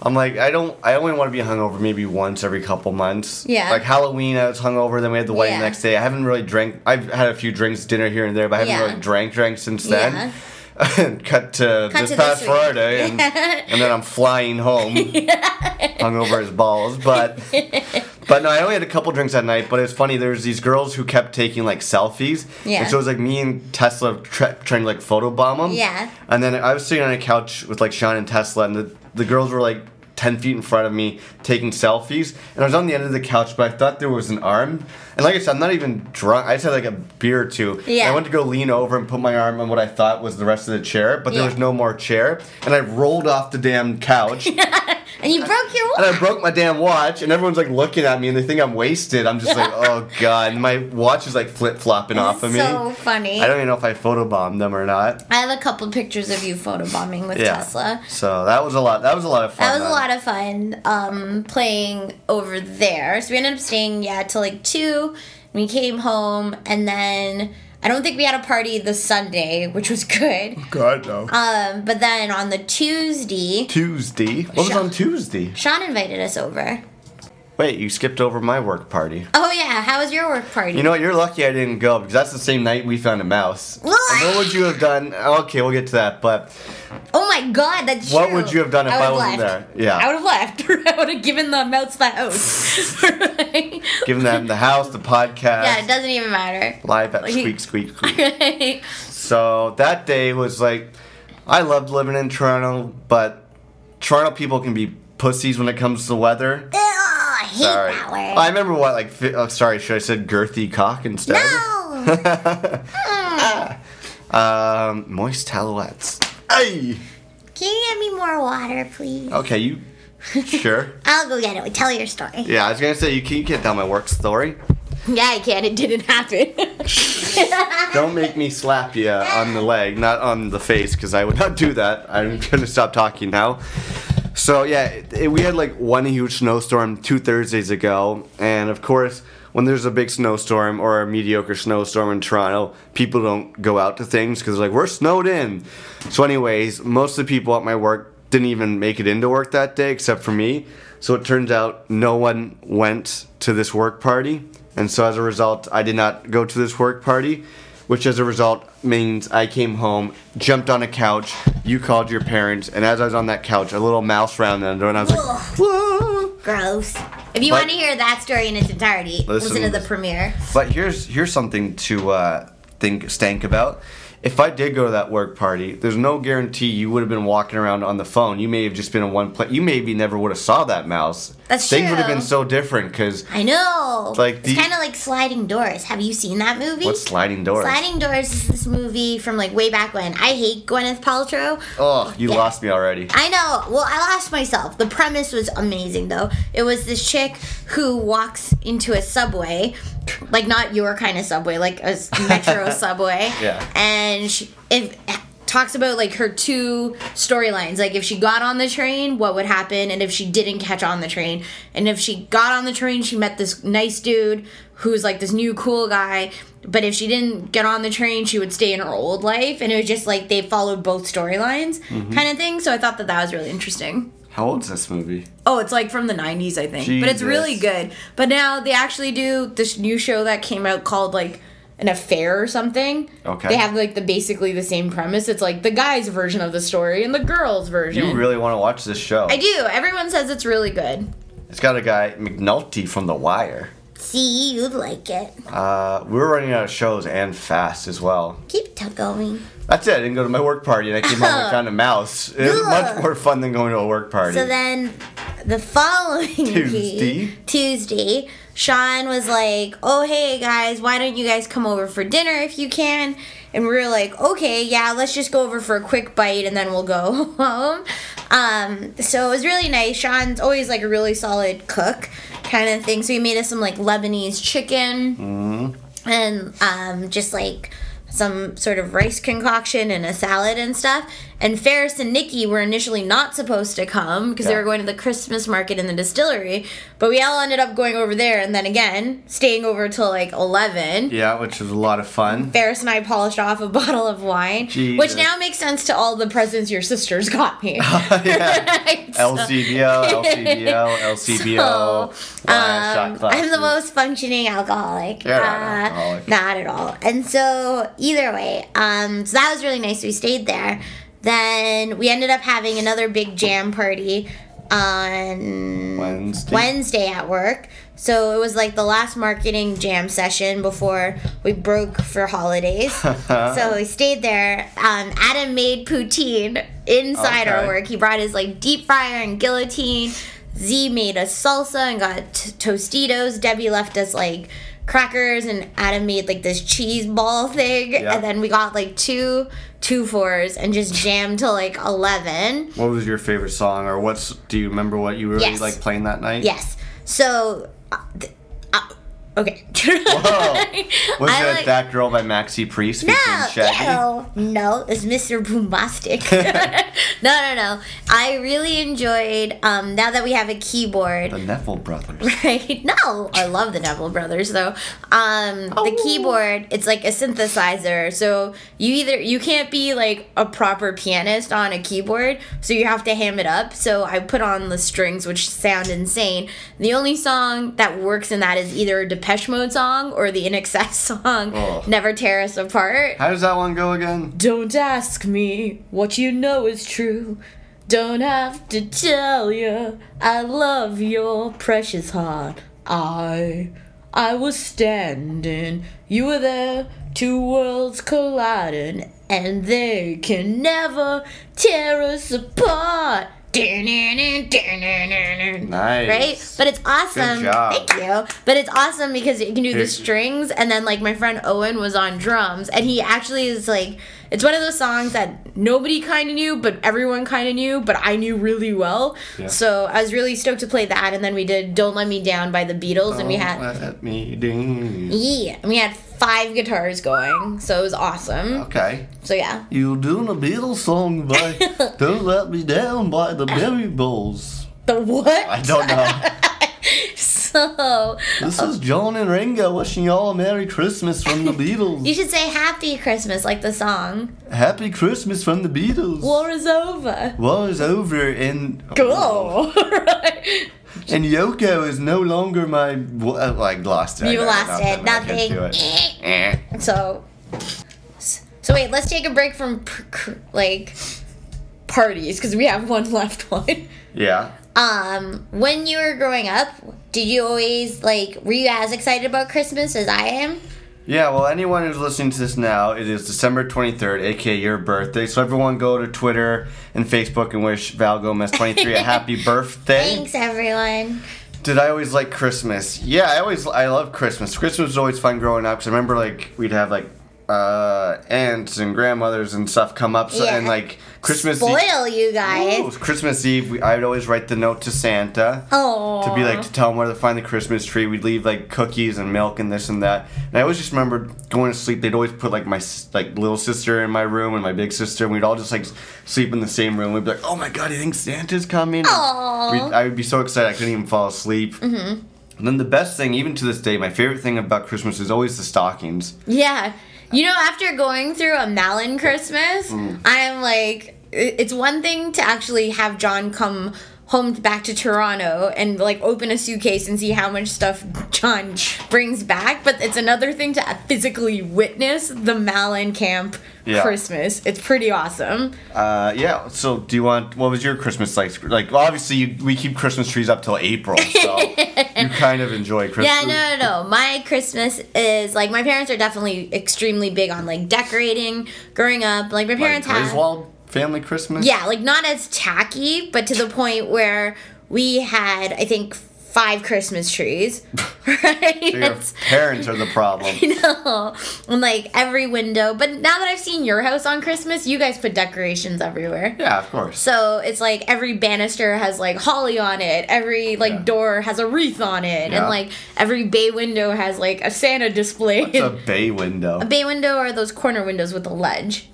I'm like I don't. I only want to be hungover maybe once every couple months. Yeah. Like Halloween, I was hungover. Then we had the wedding Yeah. the next day. I haven't really drank. I've had a few drinks, dinner here and there, but I haven't Yeah. really drank drank since then. [LAUGHS] Cut to Cut this to past this. Friday, and, [LAUGHS] and then I'm flying home, [LAUGHS] hungover as balls. But but no, I only had a couple drinks that night. But it's funny. There's these girls who kept taking like selfies. Yeah. And so it was like me and Tesla tra- trying to like photobomb them. Yeah. And then I was sitting on a couch with like Sean and Tesla, and the the girls were like. 10 feet in front of me taking selfies and I was on the end of the couch but I thought there was an arm. And like I said I'm not even drunk. I just had like a beer or two. Yeah. And I went to go lean over and put my arm on what I thought was the rest of the chair but there Yeah. was no more chair. And I rolled off the damn couch [LAUGHS] And you broke your watch. and. I broke my damn watch, and everyone's like looking at me, and they think I'm wasted. I'm just like, oh [LAUGHS] god, and my watch is like flip flopping off of me. so funny. I don't even know if I photobombed them or not. I have a couple pictures of you photobombing with Yeah. Tesla. So that was a lot. That was a lot of fun. That was a lot of fun um, playing over there. So we ended up staying, yeah, till like 2. We came home, and then I don't think we had a party the Sunday, which was good. God no. Um, but then on the Tuesday, Tuesday. What was Sha- on Tuesday? Sean invited us over. Wait, you skipped over my work party. Oh yeah, how was your work party? You know what? You're lucky I didn't go because that's the same night we found a mouse. What? And what would you have done? Okay, we'll get to that. But oh my god, that's What true. would you have done if I would've wasn't left. there? Yeah. I would have left. [LAUGHS] I would have given the mouse the house. [LAUGHS] giving them the house, the podcast, yeah, it doesn't even matter. live at Like- squeak squeak squeak. [LAUGHS] So that day was like, I loved living in Toronto, but Toronto people can be pussies when it comes to the weather. I hate Sorry. that word. I remember what like. Oh, sorry, should I said girthy cock instead? no. [LAUGHS] um, moist talouettes. Hey. Can you get me more water, please? Okay, you. [LAUGHS] Sure. I'll go get it. Tell your story. Yeah, I was gonna say you can you can't tell my work story. Yeah, I can. It didn't happen. Don't make me slap you on the leg, not on the face, because I would not do that. I'm gonna stop talking now. So yeah, it, we had like one huge snowstorm two Thursdays ago, and of course, when there's a big snowstorm or a mediocre snowstorm in Toronto, people don't go out to things because like we're snowed in. So, anyways, most of the people at my work didn't even make it into work that day except for me. So it turns out no one went to this work party, and so as a result, I did not go to this work party which as a result means I came home, jumped on a couch, you called your parents, and as I was on that couch, a little mouse ran under, and I was like, Ugh. Whoa. Gross. If you But- want to hear that story in its entirety, listen, Listen- to the premiere. But here's here's something to uh, think stank about. If I did go to that work party, there's no guarantee you would have been walking around on the phone. You may have just been in one place. You maybe never would have saw that mouse. That's Things would have been so different because I know. Like it's kind of like Sliding Doors. Have you seen that movie? what's sliding doors? Sliding Doors is this movie from like way back when. I hate Gwyneth Paltrow. Oh, you Yeah. lost me already. I know. Well, I lost myself. The premise was amazing, though. It was this chick who walks into a subway, like not your kind of subway, like a metro [LAUGHS] subway. Yeah. And she if talks about like her two storylines, like if she got on the train, what would happen, and if she didn't catch on the train, and if she got on the train, she met this nice dude who's like this new cool guy. But if she didn't get on the train, she would stay in her old life, and it was just like they followed both storylines, mm-hmm. kind of thing. So I thought that that was really interesting. How old is this movie? Oh, it's like from the 90s, I think. But it's really good. But now they actually do this new show that came out called like an affair or something. Okay. They have like the basically the same premise. It's like the guy's version of the story and the girl's version. You really want to watch this show? I do. Everyone says it's really good. It's got a guy McNulty from The Wire. See, you'd like it. Uh, we were running out of shows and fast as well. Keep t- going. That's it. I didn't go to my work party and I came home and found a mouse. It was much more fun than going to a work party. So then the following Tuesday? week, Tuesday, Sean was like, "Oh hey guys, why don't you guys come over for dinner if you can?" And we were like, "Okay, yeah, let's just go over for a quick bite and then we'll go [LAUGHS] home." Um, so it was really nice. Sean's always like a really solid cook kind of thing. So he made us some like Lebanese chicken and um, just like some sort of rice concoction and a salad and stuff. And Ferris and Nikki were initially not supposed to come because they were going to the Christmas market in the distillery. But we all ended up going over there and then again staying over till like 11. yeah, which was a lot of fun. Ferris and I polished off a [LAUGHS] bottle of wine, which now makes sense to all the presents your sisters got me. [LAUGHS] yeah. [LAUGHS] Right? So- LCBO, LCBO, LCBO. So, um. I'm the most functioning alcoholic. Not Uh, alcoholic. Not at all. And so either way, um, so that was really nice. We stayed there. Then we ended up having another big jam party on Wednesday. Wednesday at work. So it was like the last marketing jam session before we broke for holidays. [LAUGHS] so we stayed there. Um, Adam made poutine inside our work. He brought his like deep fryer and guillotine. Z made a salsa and got t- Tostitos. Debbie left us like crackers and Adam made like this cheese ball thing. Yeah. And then we got like two two fours and just jammed till like 11. What was your favorite song, or what's? Do you remember what you really Yes. like playing that night? Yes. So, uh, th- uh, Okay. Whoa. [LAUGHS] Was I it like- that girl by Maxi Priest featuring No, Shaggy? no, no, it's Mr. Boombastic. [LAUGHS] [LAUGHS] no, no, no. I really enjoyed, um, now that we have a keyboard, The Neville brothers. right? No, I love the Neville Brothers though. Um, the keyboard, it's like a synthesizer, so you either you can't be like a proper pianist on a keyboard, so you have to ham it up. So I put on the strings, which sound insane. The only song that works in that is either a Depeche Mode song or the INXS [LAUGHS] song, Oh. "Never Tear Us Apart." How does that one go again? Don't ask me what you know is true. Don't have to tell you I love your precious heart. I I was standing, you were there, two worlds colliding, and they can never tear us apart. Nice. Right? But it's awesome. Good job. Thank you. But it's awesome because you can do the strings and then like my friend Owen was on drums and he actually is like it's one of those songs that nobody kind of knew but everyone kind of knew but I knew really well. Yeah. So I was really stoked to play that and then we did Don't Let Me Down by the Beatles and we had let me down. yeah, and we had five guitars going. So it was awesome. Okay. So yeah. You doing a Beatles song by [LAUGHS] Don't Let Me Down by the Berry Bulls. The what? I don't know. [LAUGHS] so This is John and Ringo wishing y'all a Merry Christmas from the Beatles. you should say Happy Christmas like the song. Happy Christmas from the Beatles. War is over. War is over and Cool. right. [LAUGHS] and Yoko is no longer my. Well, I lost it. You lost it. nothing. I Nothing. can't do it. [LAUGHS] So, so wait. Let's take a break from like parties because we have one left. [LAUGHS] One. Yeah. Um, when you were growing up, did you always like? Were you as excited about Christmas as I am? Yeah, well, anyone who's listening to this now, it is December 23rd, aka your birthday. So everyone go to Twitter and Facebook and wish Val Gomez 23 a happy [LAUGHS] birthday. Thanks, everyone. Did I always like Christmas? Yeah, I always I love Christmas. Christmas was always fun growing up because I remember like we'd have like uh aunts and grandmothers and stuff come up so, and like Christmas Eve. Spoil you Ooh, guys. Christmas Eve, we, I would always write the note to Santa Oh. to be like to tell him where to find the Christmas tree. We'd leave like cookies and milk and this and that. And I always just remember going to sleep. They'd always put like my like little sister in my room and my big sister, and we'd all just like sleep in the same room. We'd be like, "Oh my god, you think Santa's coming?" And I would be so excited I couldn't even fall asleep. Mm-hmm. And then the best thing, even to this day, my favorite thing about Christmas is always the stockings. Yeah. You know, after going through a Malin Christmas, Mm. I'm like, it's one thing to actually have John come home back to Toronto and like open a suitcase and see how much stuff John brings back, but it's another thing to physically witness the Malin camp Yeah. Christmas. It's pretty awesome. Uh, yeah. So, do you want? What was your Christmas like? Like, obviously, you, we keep Christmas trees up till April, so [LAUGHS] you kind of enjoy Christmas. Yeah, no, no, no. My Christmas is like my parents are definitely extremely big on like decorating. Growing up, like my Like parents have Griswold family Christmas. Yeah, like not as tacky, but to the point where we had, I think, five Christmas trees. [LAUGHS] Right? Your parents are the problem. [LAUGHS] no, and like every window. But now that I've seen your house on Christmas, you guys put decorations everywhere. Yeah, of course. So it's like every banister has like holly on it. Every like Yeah. door has a wreath on it, Yeah. and like every bay window has like a Santa display. It's a bay window. A bay window are those corner windows with a ledge.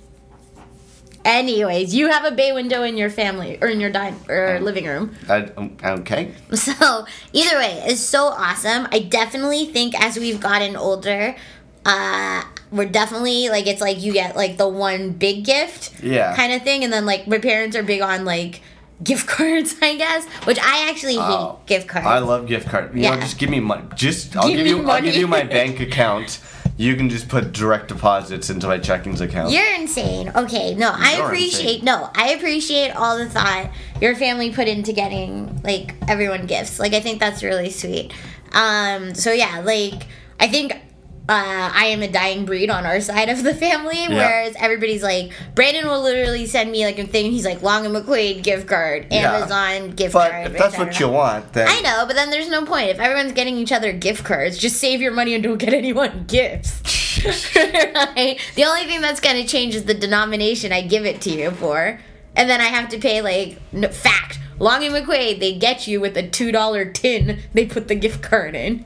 Anyways, you have a bay window in your family or in your dine or living room. I, um, okay. So either way, it's so awesome. I definitely think as we've gotten older, uh, we're definitely like it's like you get like the one big gift, Yeah. kind of thing, and then like my parents are big on like gift [LAUGHS] cards, I guess, which I actually hate Oh, gift cards. I love gift cards. You Yeah. know, just give me money. Just I'll Give give, you. I'll money. give you my [LAUGHS] bank account. You can just put direct deposits into my checkings account. You're insane. Okay, no, I You're appreciate insane. no, I appreciate all the thought your family put into getting like everyone gifts. Like I think that's really sweet. Um, so yeah, like I think uh, I am a dying breed on our side of the family, whereas everybody's like Brandon will literally send me like a thing. He's like Long and McQuade gift card, Yeah. Amazon gift but card. if that's what you want, then I know, but then there's no point. If everyone's getting each other gift cards, just save your money and don't get anyone [LAUGHS] gifts. [LAUGHS] right? The only thing that's going to change is the denomination I give it to you for. And then I have to pay, like, no, fact. Long and McQuade, they get you with a $2 tin they put the gift card in.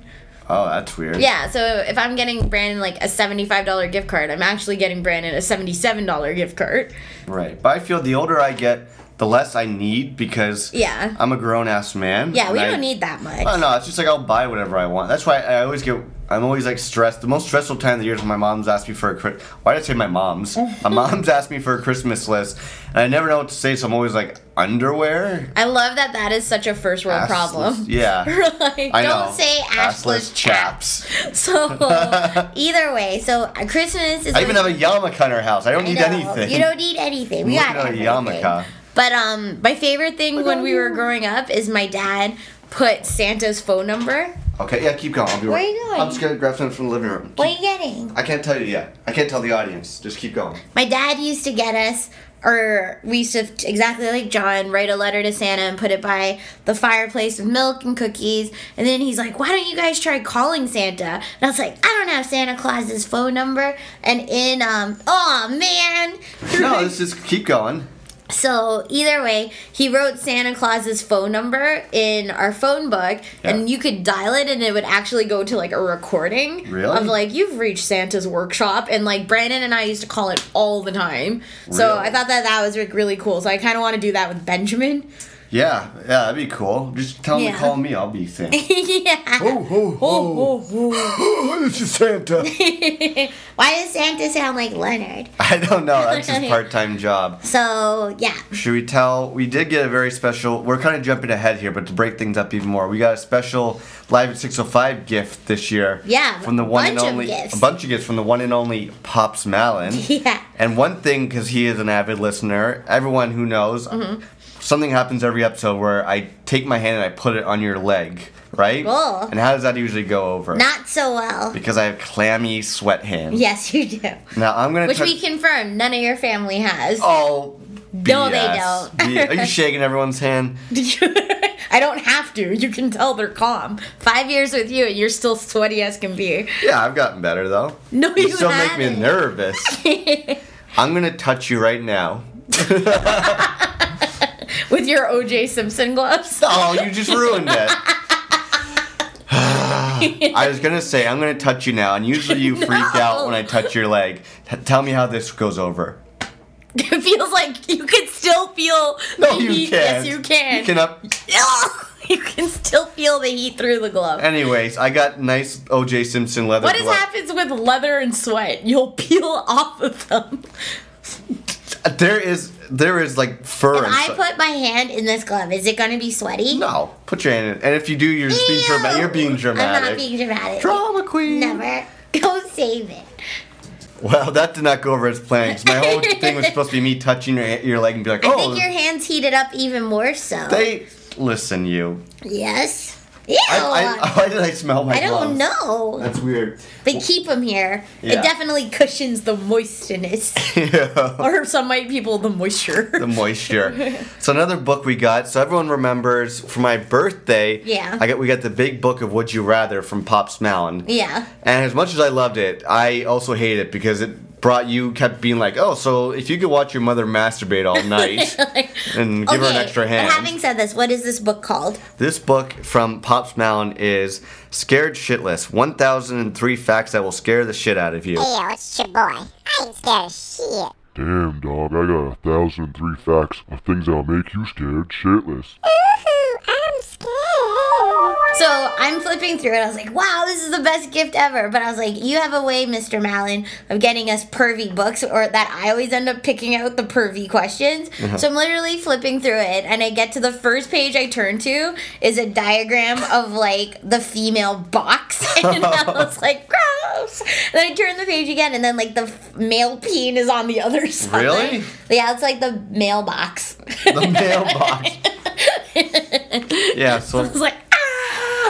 Oh, that's weird. Yeah, so if I'm getting Brandon like a $75 gift card, I'm actually getting Brandon a $77 gift card. Right. But I feel the older I get, the less I need because Yeah. I'm a grown ass man. Yeah, we I- don't need that much. Oh no, it's just like I'll buy whatever I want. That's why I always get. I'm always like stressed. The most stressful time of the year is when my mom's asked me for a. Why did I say my mom's? [LAUGHS] my mom's asked me for a Christmas list, and I never know what to say. So I'm always like underwear. I love that that is such a first world Assless- problem. Yeah. [LAUGHS] like, I don't know. say assless, Assless chaps. chaps. [LAUGHS] So either way, so uh, Christmas is. I even have a yarmulke in our house. I don't I need know, anything. You don't need anything. We I'm got looking at a yarmulke. But um, my favorite thing when we were growing up is my dad put Santa's phone number. Okay, yeah, keep going. I'll be Where right. are you going? I'm just gonna grab something from the living room. What are you getting? I can't tell you yet. I can't tell the audience. Just keep going. My dad used to get us, or we used to, exactly like John, write a letter to Santa and put it by the fireplace with milk and cookies. And then he's like, why don't you guys try calling Santa? And I was like, I don't have Santa Claus's phone number. And in, um, oh man. No, let's just keep going. So either way, he wrote Santa Claus's phone number in our phone book, and you could dial it, and it would actually go to like a recording Really? of like you've reached Santa's workshop, and like Brandon and I used to call it all the time. So I thought that that was like, really cool. So I kind of want to do that with Benjamin. Yeah, yeah, that'd be cool. Just tell him Yeah. to call me. I'll be [LAUGHS] Santa. yeah. ho, ho, Oh, oh, oh. this is Santa. [LAUGHS] Why does Santa sound like Leonard? [LAUGHS] I don't know. That's his part-time job. So yeah, Should we tell? We did get a very special. We're kind of jumping ahead here, but to break things up even more, we got a special live at 605 gift this year. Yeah, from the one and bunch of only gifts. a bunch of gifts from the one and only Pops Malin. Yeah. And one thing, because he is an avid listener, everyone who knows, Mm-hmm. Something happens every episode where I take my hand and I put it on your leg, right? Cool. And how does that usually go over? not so well. because I have clammy sweat hands. Yes, you do. Now I'm gonna. Which touch- we confirmed none of your family has. Oh. No, they don't. Are you [LAUGHS] shaking everyone's hand? [LAUGHS] I don't have to. You can tell they're calm. Five years with you, and you're still sweaty as can be. Yeah, I've gotten better though. No, You you, still make me nervous. [LAUGHS] I'm gonna touch you right now. With your OJ Simpson gloves. [LAUGHS] Oh, you just ruined it. [LAUGHS] I was gonna say I'm gonna touch you now, and usually you freak out when I touch your leg. Tell me how this goes over. It feels like you can still feel No, the you heat. can't. Yes, you can. You can up. [LAUGHS] You can still feel the heat through the glove. Anyways, I got nice O.J. Simpson leather What glove. happens with leather and sweat? You'll peel off of them. There is there is like fur. If I put my hand in this glove, is it gonna be sweaty? no, put your hand in. it. And if you do, you're just being dramatic. You're being dramatic. I'm not being dramatic. Drama queen. Never. [LAUGHS] Go save it. Well, that did not go over as planned. my whole [LAUGHS] thing was supposed to be me touching your your leg and be like, I oh, think your hands heated up even more so. they listen. You. yes. Ew. I, I, [LAUGHS] why did I smell my I don't gloves? know. That's weird. But keep them here. Yeah. It definitely cushions the moistiness. [LAUGHS] yeah. or some might people the moisture. The moisture. [LAUGHS] so another book we got. So everyone remembers for my birthday. Yeah. I got we got the big book of Would You Rather from Pops Malin. yeah. And as much as I loved it, I also hated it because it brought you kept being like, oh, so if you could watch your mother masturbate all [LAUGHS] night [LAUGHS] and give her an extra hand. But having said this, what is this book called? This book from Pops Malin is Scared Shitless 1003 Facts That Will Scare the Shit Out of You. Yo, it's your boy. I ain't scared of shit. Damn, dog, I got a thousand and three facts of things that'll make you scared shitless. Ooh, I'm scared. So I'm flipping through it. I was like, wow, this is the best gift ever. But I was like, you have a way, Mr. Malin, of getting us pervy books, or that I always end up picking out the pervy questions. Uh-huh. So I'm literally flipping through it, and I get to the first page I turn to is a diagram of like the female box. [LAUGHS] And I [LAUGHS] was like, gross. Then I turn the page again, and then like the f- male peen is on the other [LAUGHS] side. Really? Yeah, it's like the mailbox. The mailbox. yeah, so I was like.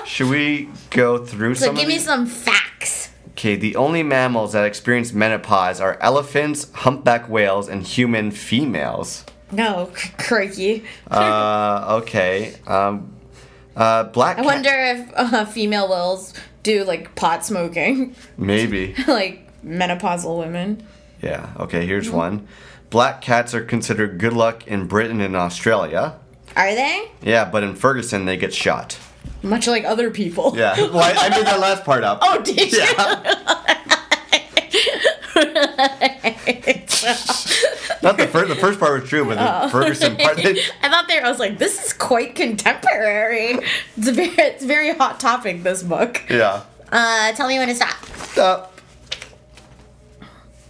Should we go through some? So some give me these? some facts. Okay, the only mammals that experience menopause are elephants, humpback whales, and human females. No, crikey. Uh, okay. Um, uh, black. I wonder if uh, female whales do like pot smoking, Maybe. [LAUGHS] like menopausal women. Yeah. Okay. Here's Mm-hmm. one. Black cats are considered good luck in Britain and Australia. Are they? Yeah, but in Ferguson they get shot. Much like other people. Yeah. Well, I, I made that last part up. [LAUGHS] Oh, did you? [LAUGHS] Not the first. The first part was true, but the Ferguson part. [LAUGHS] I thought there. I was like, this is quite contemporary. It's a very, it's a very hot topic. This book. yeah. Uh, tell me when to stop. Stop.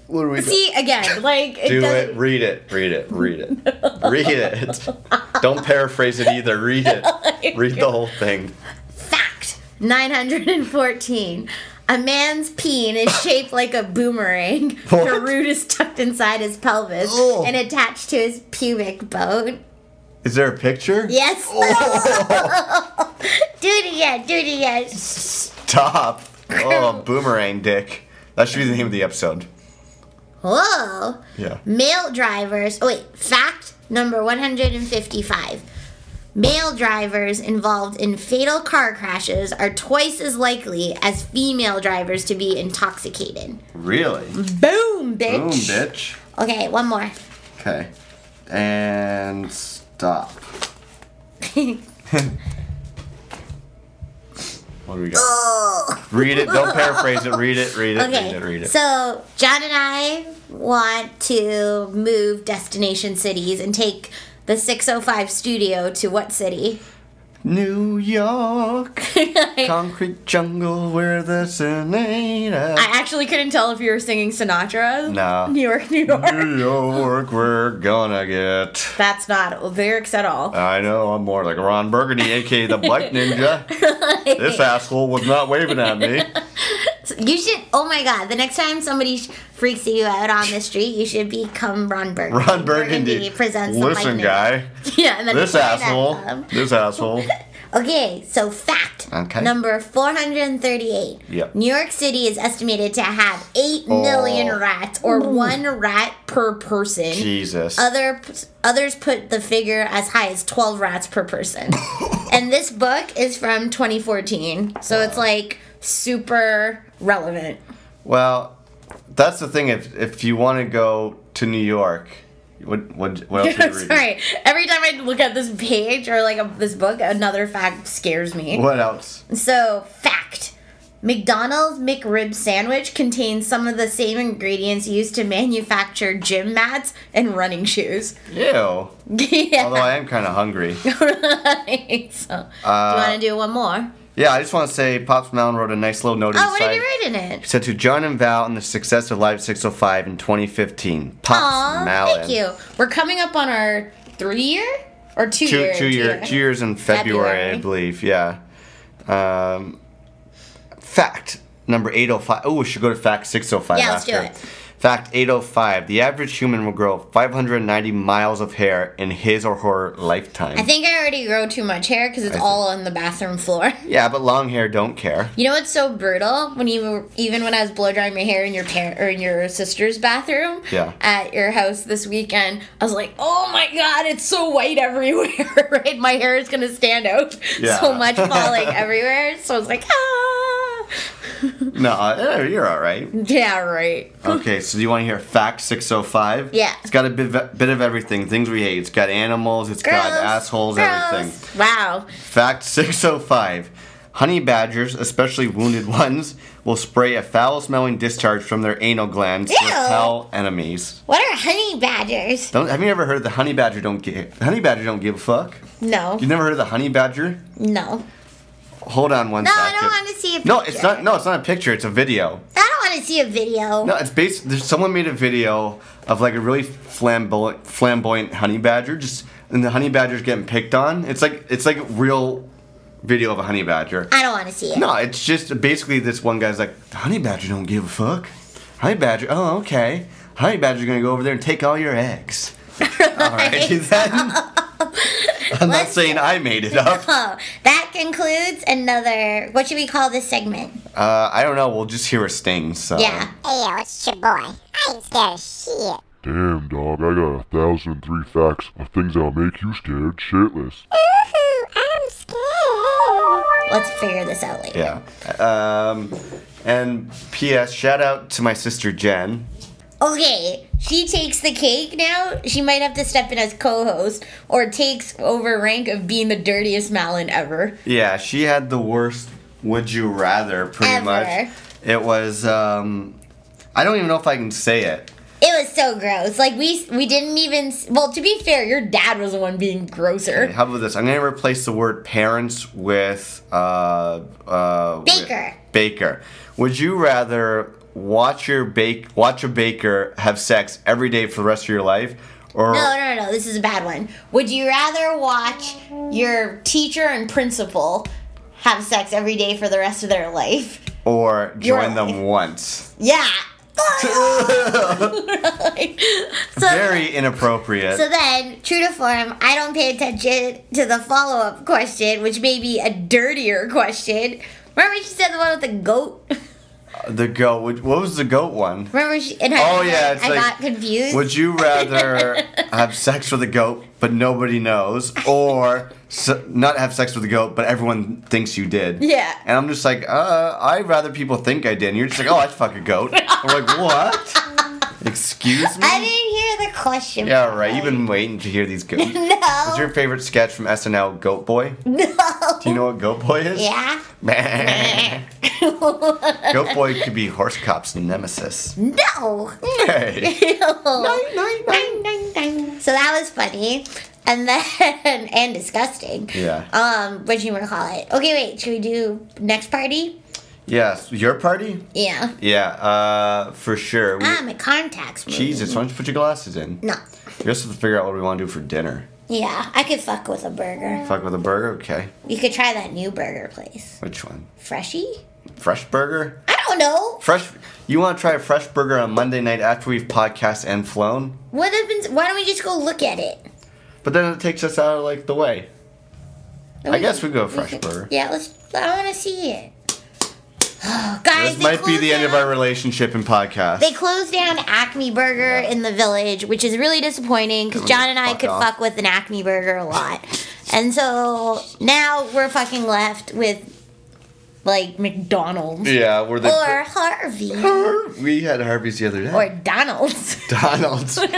What do we do? See again, [LAUGHS] like it Do doesn't- it. Read it. Read it. Read it. [LAUGHS] Read it. Don't paraphrase it either. Read it. [LAUGHS] Read the whole thing. Fact 914. A man's peen is shaped like a boomerang. The root is tucked inside his pelvis Oh. and attached to his pubic bone. Is there a picture? Yes. Oh. do it again. Do it again. Stop. Oh, boomerang dick. That should be the name of the episode. Whoa. Yeah. Male drivers. Oh, wait. Fact number 155. Male drivers involved in fatal car crashes are twice as likely as female drivers to be intoxicated. Really? Boom, bitch. Boom, bitch. Okay, one more. Okay. And stop. [LAUGHS] What do we got? Oh. Read it. Don't paraphrase it. Read it. Read it. Okay, Read it. Read it. so John and I want to move destination cities and take the 605 studio to what city? New York, [LAUGHS] concrete jungle where the Senator. I actually couldn't tell if you were singing Sinatra. No. New York, New York. New York, we're gonna get. That's not lyrics at all. I know, I'm more like Ron Burgundy, aka the Bike [LAUGHS] Ninja. This asshole was not waving at me. [LAUGHS] You should. Oh my God! The next time somebody sh- freaks you out on the street, you should become Ron Burgundy. Ron Burgundy. presents Listen, Mike guy. [LAUGHS] Yeah, and then This asshole. This asshole. [LAUGHS] Okay, so fact Okay. number 438. Yep. New York City is estimated to have 8 million Oh. rats, or one rat per person. Jesus. Other others put the figure as high as 12 rats per person. [LAUGHS] and this book is from 2014, so it's like super relevant. Well, that's the thing. If if you want to go to New York, what what what else are you [LAUGHS] reading? Sorry. Every time I look at this page or like a, this book, another fact scares me. What else? So, fact. McDonald's McRib sandwich contains some of the same ingredients used to manufacture gym mats and running shoes. Ew. [LAUGHS] yeah. Although I am kind of hungry. [LAUGHS] Right, so, do you want to uh, do one more? Yeah, I just want to say, Pops Malone wrote a nice little note Oh, what did you write in it? He said to John and Val and the success of Live 605 in 2015. Pops Aw, Malone. thank you. We're coming up on our three year or two, Two, year? two, year, two years in February, February. I believe. Yeah. Um, fact number 805. Oh, we should go to fact 605 Yeah, let's do it. Fact 805. The average human will grow 590 miles of hair in his or her lifetime. I think I already grow too much hair because it's I all on the bathroom floor. [LAUGHS] yeah, but long hair don't care. You know what's so brutal? When you even when I was blow drying my hair in your parent or in your sister's bathroom Yeah. at your house this weekend, I was like, "Oh my god, it's so white [LAUGHS] everywhere!" [LAUGHS] right? My hair is gonna stand out Yeah. so much falling everywhere. So I was like, "Ah, [LAUGHS] No, uh, you're all right. yeah, right." Okay, so do you want to hear fact 605? Yeah. It's got a bit, bit of everything. Things we hate. It's got animals, It's got assholes, Gross. everything. Wow. Fact 605. Honey badgers, especially wounded [LAUGHS] ones, will spray a foul smelling discharge from their anal glands to Ew. repel enemies. What are honey badgers? Don't, have you ever heard the honey badger don't give honey badger don't give a fuck? No, You've never heard of the honey badger? no, Hold on one no. second. I don't want to see a picture. No, it's not no, it's not a picture, it's a video. I don't want to see a video. No, it's based. There's someone made a video of like a really flamboyant, flamboyant honey badger, just and the honey badger's getting picked on. It's like it's like a real video of a honey badger. I don't want to see it. No, it's just basically this one guy's like, the honey badger don't give a fuck. Honey badger, oh okay. Honey badger's gonna go over there and take all your eggs. [LAUGHS] Alrighty [LAUGHS] then. [LAUGHS] I'm not saying I made it up. Oh, [LAUGHS] that concludes another. What should we call this segment? Uh, I don't know. We'll just hear a sting. So Yeah. Hey, yo, it's your boy. I ain't scared of shit. Damn, dog, I got a thousand three facts of things that'll make you scared shitless. Ooh, I'm scared. Let's figure this out later. Yeah. Um, and P.S. Shout out to my sister Jen. Okay, she takes the cake now. She might have to step in as co-host or takes over rank of being the dirtiest Malin ever. Yeah, she had the worst would you rather pretty Ever. much. It was um I don't even know if I can say it. It was so gross. Like we we didn't even. Well, to be fair, your dad was the one being grosser. Okay, how about this? I'm gonna replace the word parents with uh uh with- Baker. baker. Would you rather watch your bake watch a baker have sex every day for the rest of your life? Or No, no, no, no. This is a bad one. Would you rather watch your teacher and principal have sex every day for the rest of their life? or join them once? Yeah. [LAUGHS] [LAUGHS] so, Very inappropriate. so then, true to form, I don't pay attention to the follow up question, which may be a dirtier question. Remember she said the one with the goat? [LAUGHS] the goat. What was the goat one? Remember she? And I, Oh, yeah, it's I like, got confused. Would you rather [LAUGHS] have sex with a goat but nobody knows, or s- not have sex with a goat but everyone thinks you did? Yeah. And I'm just like, uh, I'd rather people think I did. And you're just like, oh, I'd fuck a goat. I'm like, what? [LAUGHS] Excuse me? I didn't hear the question. yeah, right. You've been waiting to hear these goats. [LAUGHS] No. What's your favorite sketch from SNL, Goat Boy? no. Do you know what Goat Boy is? Yeah. Goat Boy could be Horse Cop's nemesis. No. Hey. [LAUGHS] So that was funny. And then [LAUGHS] and disgusting. Yeah. Um, what you wanna call it? Okay, wait, should we do next party? Yes. Your party? Yeah. Yeah, uh, for sure. We, Ah, my contacts. moving. Jesus, why don't you put your glasses in? No. We also have to figure out what we want to do for dinner. Yeah, I could fuck with a burger. Fuck with a burger? Okay. You could try that new burger place. Which one? Freshy? Fresh burger? I don't know. Fresh. You want to try a fresh burger on Monday night after we've podcast and flown? What happens? Why don't we just go look at it? But then it takes us out of like the way. I guess we go fresh could- burger. Yeah, let's. I want to see it. Oh, Guys, This might be the end of our relationship and podcast. They closed down Acme Burger in the village, which is really disappointing because John and I Fuck could off. fuck with an Acme Burger a lot. and so now we're fucking left with like McDonald's yeah, we're the. or Harvey we had Harvey's the other day. or Donald's. [LAUGHS] Donald's. [LAUGHS]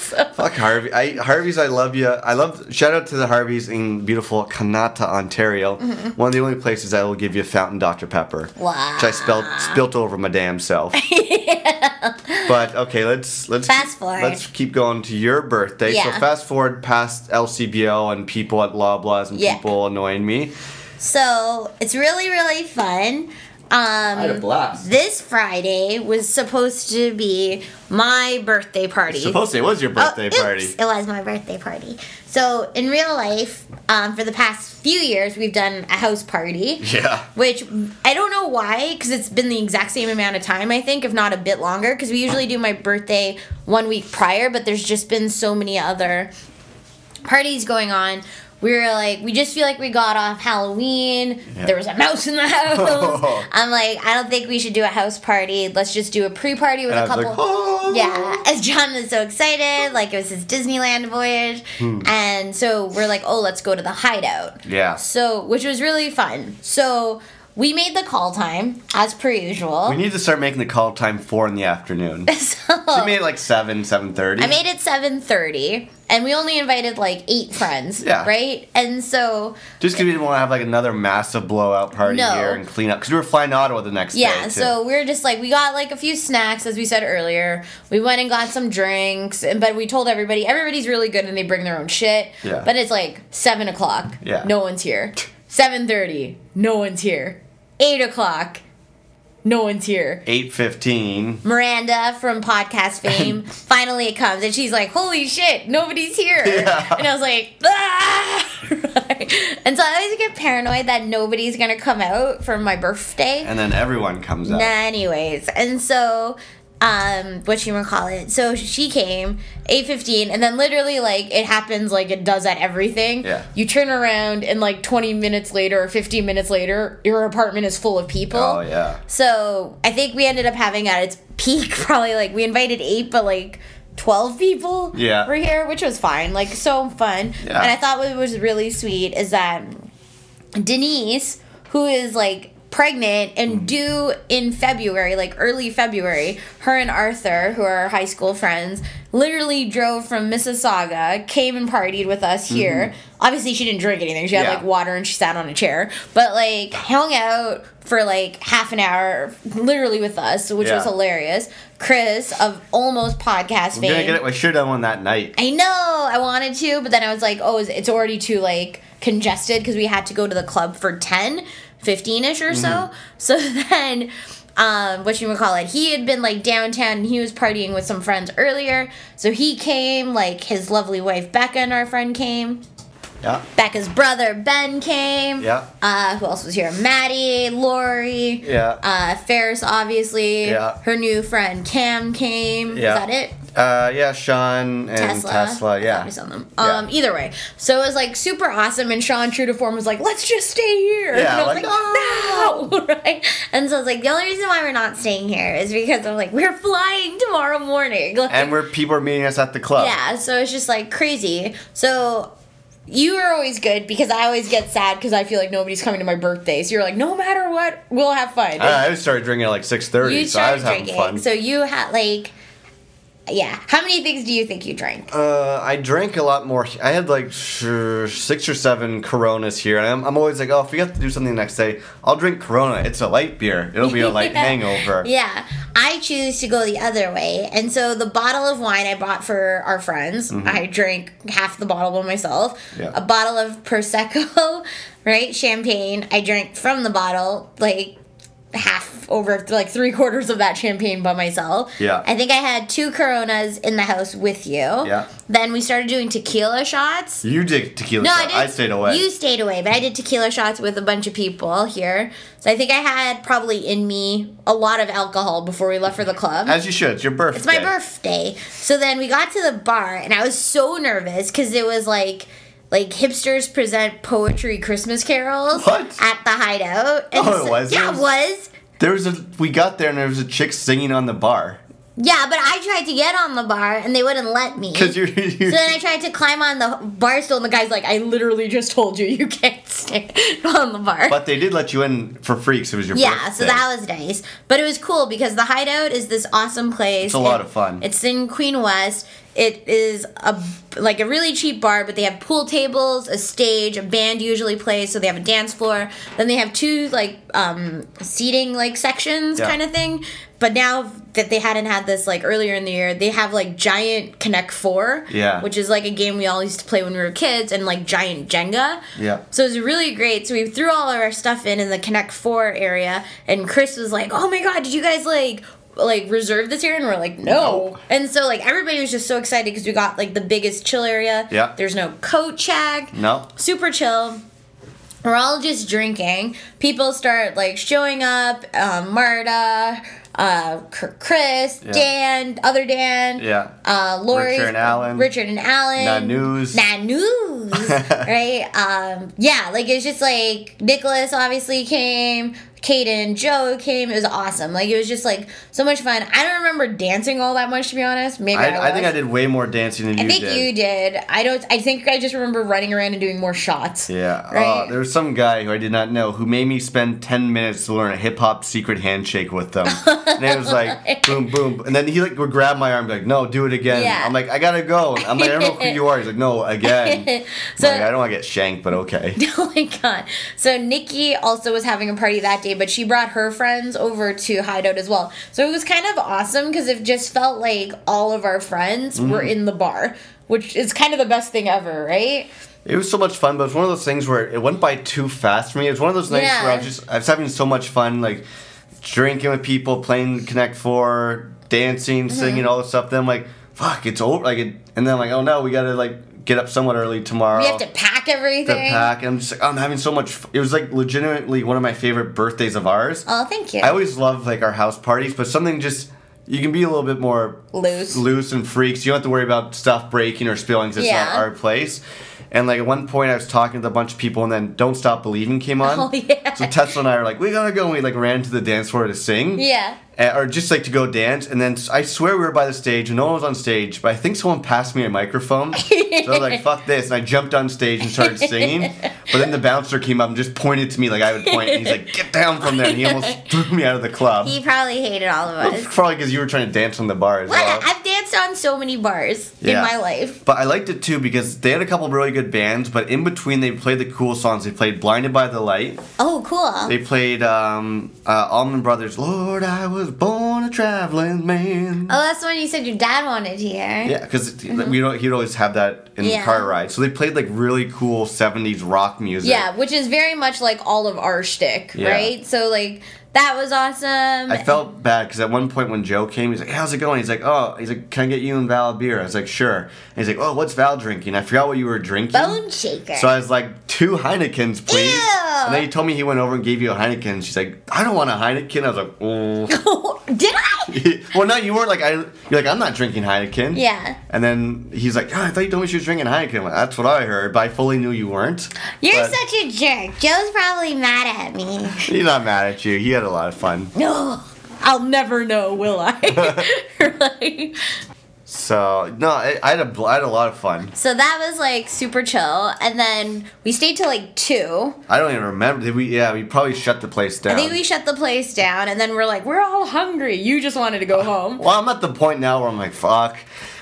So- Fuck Harvey. I Harvey's. I love you. I love. Shout out to the Harveys in beautiful Kanata, Ontario. One of the only places that will give you a fountain Dr Pepper. Mm-hmm. Wow. Which I spelled spilt over my damn self. [LAUGHS] But okay, let's let's Fast forward. Let's keep going to your birthday. Yeah. So fast forward past LCBO and people at Loblaws and Yeah. people annoying me. So it's really really fun. Um, blast. this Friday was supposed to be my birthday party. Supposed to it was your birthday Oh, oops, party. It was my birthday party. So in real life, um, for the past few years, we've done a house party. Yeah. Which I don't know why, because it's been the exact same amount of time, I think, if not a bit longer. Because we usually do my birthday one week prior, but there's just been so many other parties going on. We were like, we just feel like we got off Halloween. Yeah. There was a mouse in the house. [LAUGHS] I'm like, I don't think we should do a house party. Let's just do a pre-party with And a couple. like, oh. Yeah, as John was so excited, like it was his Disneyland voyage, Hmm. and so we're like, oh, let's go to the hideout. Yeah. So, which was really fun. So we made the call time as per usual. We need to start making the call time four in the afternoon. [LAUGHS] so We made it like seven, seven thirty. I made it seven thirty, and we only invited like eight friends. Yeah. Right, and so Just because we didn't want to have like another massive blowout party No. here and clean up. Because we were flying to Ottawa the next day. Yeah, so we are just like we got like a few snacks as we said earlier. We went and got some drinks, and but we told everybody everybody's really good and they bring their own shit. Yeah. But it's like seven o'clock. Yeah. No one's here. [LAUGHS] Seven thirty. No one's here. Eight o'clock. No one's here. eight fifteen. Miranda from podcast fame finally it comes and she's like, "Holy shit, nobody's here!" [LAUGHS] Yeah. And I was like, "Ah!" [LAUGHS] and so I always get paranoid that nobody's gonna come out for my birthday. And then everyone comes out. Anyways, and so um what you call it so she came 8.15 and then literally like it happens like it does at everything Yeah. you turn around and like 20 minutes later or 15 minutes later your apartment is full of people Oh yeah. so i think we ended up having at its peak [LAUGHS] probably like we invited eight but like 12 people Yeah. were here which was fine like so fun Yeah. and i thought what was really sweet is that denise who is like pregnant and mm-hmm. due in February, like early February. Her and Arthur, who are high school friends, literally drove from Mississauga, came and partied with us mm-hmm. here. Obviously, she didn't drink anything. She had Yeah. like water and she sat on a chair, but like hung out for like half an hour, literally with us, which was hilarious. Chris of almost podcast fame. get it. I should have done one that night. I know I wanted to, but then I was like, oh, it's already too like congested because we had to go to the club for 10, 15 ish or so. [LAUGHS] So then, um, what you would call it? He had been like downtown and he was partying with some friends earlier. So he came, like his lovely wife Becca and our friend came. Yeah. Becca's brother Ben came. Yeah. Uh, who else was here? Maddie, Lori. Yeah. Uh, Ferris, obviously. Yeah. Her new friend Cam came. Yeah. Is that it? Uh, yeah, Sean and Tesla. Tesla. I yeah. saw them. Yeah. Um, either way, so it was like super awesome, and Sean, true to form, was like, "Let's just stay here." Yeah, and I was like, like, "No!" [LAUGHS] right? And so I was like, "The only reason why we're not staying here is because I'm like, we're flying tomorrow morning." Like, [LAUGHS] And where people are meeting us at the club. yeah, so it's just like crazy. So you are always good because I always get sad because I feel like nobody's coming to my birthday. So you're like, no matter what, we'll have fun. I, I started drinking at like six thirty, so I was having drinking, fun. so you had like, yeah. How many things do you think you drank? Uh, I drank a lot more. I had like six or seven Coronas here, and I'm, I'm always like, oh, if we have to do something the next day, I'll drink Corona. It's a light beer. It'll be a light [LAUGHS] Yeah. hangover. Yeah, I choose to go the other way. And so the bottle of wine I bought for our friends, I drank half the bottle by myself. Mm-hmm. Yeah. A bottle of Prosecco, [LAUGHS] right? Champagne. I drank from the bottle, like half over like three quarters of that champagne by myself. Yeah. I think I had two Coronas in the house with you. Yeah. Then we started doing tequila shots. You did tequila. No, shot. I. I stayed away. You stayed away, but I did tequila shots with a bunch of people here. So I think I had probably in me a lot of alcohol before we left for the club. As you should. It's your birthday. it's my birthday. So then we got to the bar, and I was so nervous because it was like. Like hipsters present poetry Christmas carols What? at the hideout. And Oh, it was? Yeah, It was-. There was a. We got there and there was a chick singing on the bar. Yeah, but I tried to get on the bar and they wouldn't let me. Cause you're. you're So then I tried to climb on the bar stool, and the guy's like, "I literally just told you you can't stay [LAUGHS] on the bar." but they did let you in for free because it was your yeah, birthday. so that was nice. But it was cool because the Hideout is this awesome place. It's a lot of fun. It's in Queen West. It is a like a really cheap bar, but they have pool tables, a stage, a band usually plays, so they have a dance floor. Then they have two like um seating like sections Yeah. kind of thing. But now that they hadn't had this like earlier in the year, they have like giant Connect Four, Yeah. which is like a game we all used to play when we were kids, and like giant Jenga. Yeah. So it was really great. So we threw all of our stuff in in the Connect Four area, and Chris was like, "Oh my god, did you guys like?" Like reserve this area and we're like no. No. and so like everybody was just so excited because we got like the biggest chill area Yeah. there's no coat check No. super chill we're all just drinking people start like showing up um, marta uh, Chr- chris Yeah. dan other dan Yeah. uh, Lori, Richard and Alan. Richard and Alan, Nanooz. Nanooz, [LAUGHS] right? Um, yeah, like it's just like Nicholas obviously came, Caden, Joe came. It was awesome. Like it was just like so much fun. I don't remember dancing all that much to be honest. Maybe I, I, I think I did way more dancing than I you did. I think you did. I don't. I think I just remember running around and doing more shots. Yeah. Right? Uh, there was some guy who I did not know who made me spend 10 minutes to learn a hip hop secret handshake with them. [LAUGHS] and it was like, [LAUGHS] boom, boom. And then he like would grab my arm and be like, no, do it again. Yeah. I'm like, I gotta go. I'm like, I don't know who you are. He's like, no, again. [LAUGHS] So- like, I don't want to get shanked, but okay. [LAUGHS] Oh my god. So Nikki also was having a party that day, but she brought her friends over to Hideout as well. So it was kind of awesome because it just felt like all of our friends were mm-hmm. in the bar, which is kind of the best thing ever, right? It was so much fun, but it was one of those things where it went by too fast for me. It was one of those nights where I was just I was having so much fun, like drinking with people, playing Connect Four, dancing, Mm-hmm. singing, all this stuff. Then I'm like, fuck, it's over. Like, it, and then I'm like, oh no, we gotta like get up somewhat early tomorrow. We have to pack to everything. pack. And I'm just like, I'm having so much. f- It was like legitimately one of my favorite birthdays of ours. Oh, thank you. I always love like our house parties, but something just you can be a little bit more Loose. loose and freaks. You don't have to worry about stuff breaking or spilling. It's Yeah. not our place. And like at one point, I was talking to a bunch of people, and then "Don't Stop Believing" came on. [LAUGHS] Oh, yeah. So Tesla and I are like, "We gotta go." And we like ran to the dance floor to sing. Yeah. Uh, or just like to go dance, and then I swear we were by the stage, and no one was on stage, but I think someone passed me a microphone. so I was like, [LAUGHS] "Fuck this!" and I jumped on stage and started singing. But then the bouncer came up and just pointed to me like I would point, and he's like, "Get down from there!" And he almost [LAUGHS] threw me out of the club. He probably hated all of us. Probably because you were trying to dance on the bar as What? well. I've danced on so many bars in my life. But I liked it too because they had a couple really good bands, but in between they played the cool songs. They played "Blinded by the Light." Oh, cool. They played um, uh, Allman Brothers. Lord, I was born a traveling man. oh, that's the one you said your dad wanted to hear. Yeah, because we don't. He'd always have that in Yeah. the car ride. So they played like really cool '70s rock music. Yeah, which is very much like all of our shtick, Yeah. right? So like that was awesome. I felt bad because at one point when Joe came, he's like, "How's it going?" He's like, "Oh, he's like, can I get you and Val a beer?" I was like, "Sure." And he's like, "Oh, what's Val drinking?" I forgot what you were drinking. bone shaker. So I was like, two Heinekens, please. Ew. And then he told me he went over and gave you a Heineken. She's like, I don't want a Heineken. I was like, oh. [LAUGHS] Did I? [LAUGHS] well, no, you weren't like, I. You're like, I'm not drinking Heineken. Yeah. And then he's like, oh, I thought you told me she was drinking Heineken. Like, That's what I heard, but I fully knew you weren't. You're But such a jerk. Joe's probably mad at me. [LAUGHS] He's not mad at you. He had a lot of fun. No, I'll never know, will I? [LAUGHS] Like- So no, I, I had a, I had a lot of fun. so that was like super chill, and then we stayed till like two. I don't even remember. Did we? Yeah, we probably shut the place down. I think we shut the place down, and then we're like, we're all hungry. You just wanted to go home. Well, I'm at the point now where I'm like, fuck.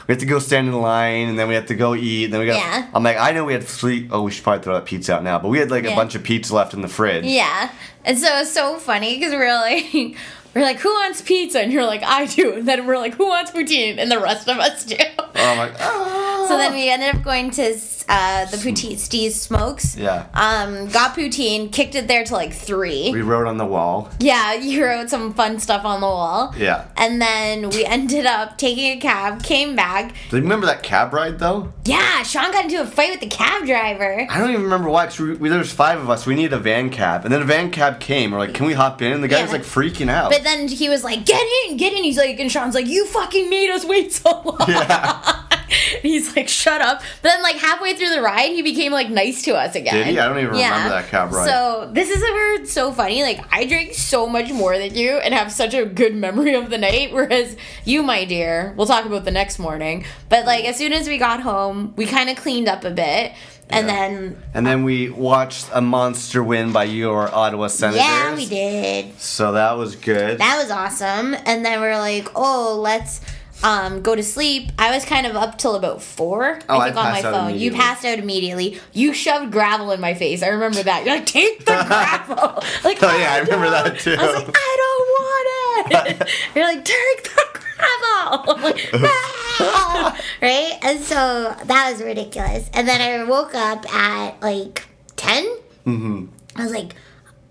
We have to go stand in line, and then we have to go eat. And then we got. Yeah. I'm like, I know we had three oh we should probably throw that pizza out now, but we had like a bunch of pizza left in the fridge. Yeah, and so it's so funny because we're like. We're like, who wants pizza? And you're like, I do. And then we're like, who wants poutine? And the rest of us do. Oh, like, oh. So then ah. we ended up going to uh, the poutine Steve's Smokes. Yeah. Um, got poutine, kicked it there to like three. We wrote on the wall. yeah, [LAUGHS] you wrote some fun stuff on the wall. Yeah. And then we [LAUGHS] ended up taking a cab, came back. Do you remember that cab ride though? Yeah, Sean got into a fight with the cab driver. I don't even remember why. Cause we, we, there was five of us. We needed a van cab, and then a van cab came. We're like, can we hop in? And the guy was like freaking out. But then he was like, "Get in, get in." He's like, and Sean's like, "You fucking made us wait so long." Yeah. [LAUGHS] [LAUGHS] He's like, "Shut up." But then, like halfway through the ride, he became like nice to us again. Did he? I don't even remember that cab ride. So this is where it's so funny. Like I drank so much more than you and have such a good memory of the night, whereas you, my dear, we'll talk about the next morning. But like as soon as we got home, we kind of cleaned up a bit, and then and then we watched a monster win by your Ottawa Senators. yeah, we did. So that was good. That was awesome. And then we are like, oh, let's um, go to sleep. I was kind of up till about four. Oh, I I think on my phone. You passed out immediately. You shoved Gravol in my face. I remember that. You're like, take the [LAUGHS] Gravol. like, Oh, yeah, I remember don't." that, too. I was like, I don't want it. [LAUGHS] You're like, take the Gravol. [LAUGHS] I'm like, "Ah." right? And so that was ridiculous. And then I woke up at like 10. Mm-hmm. I was like,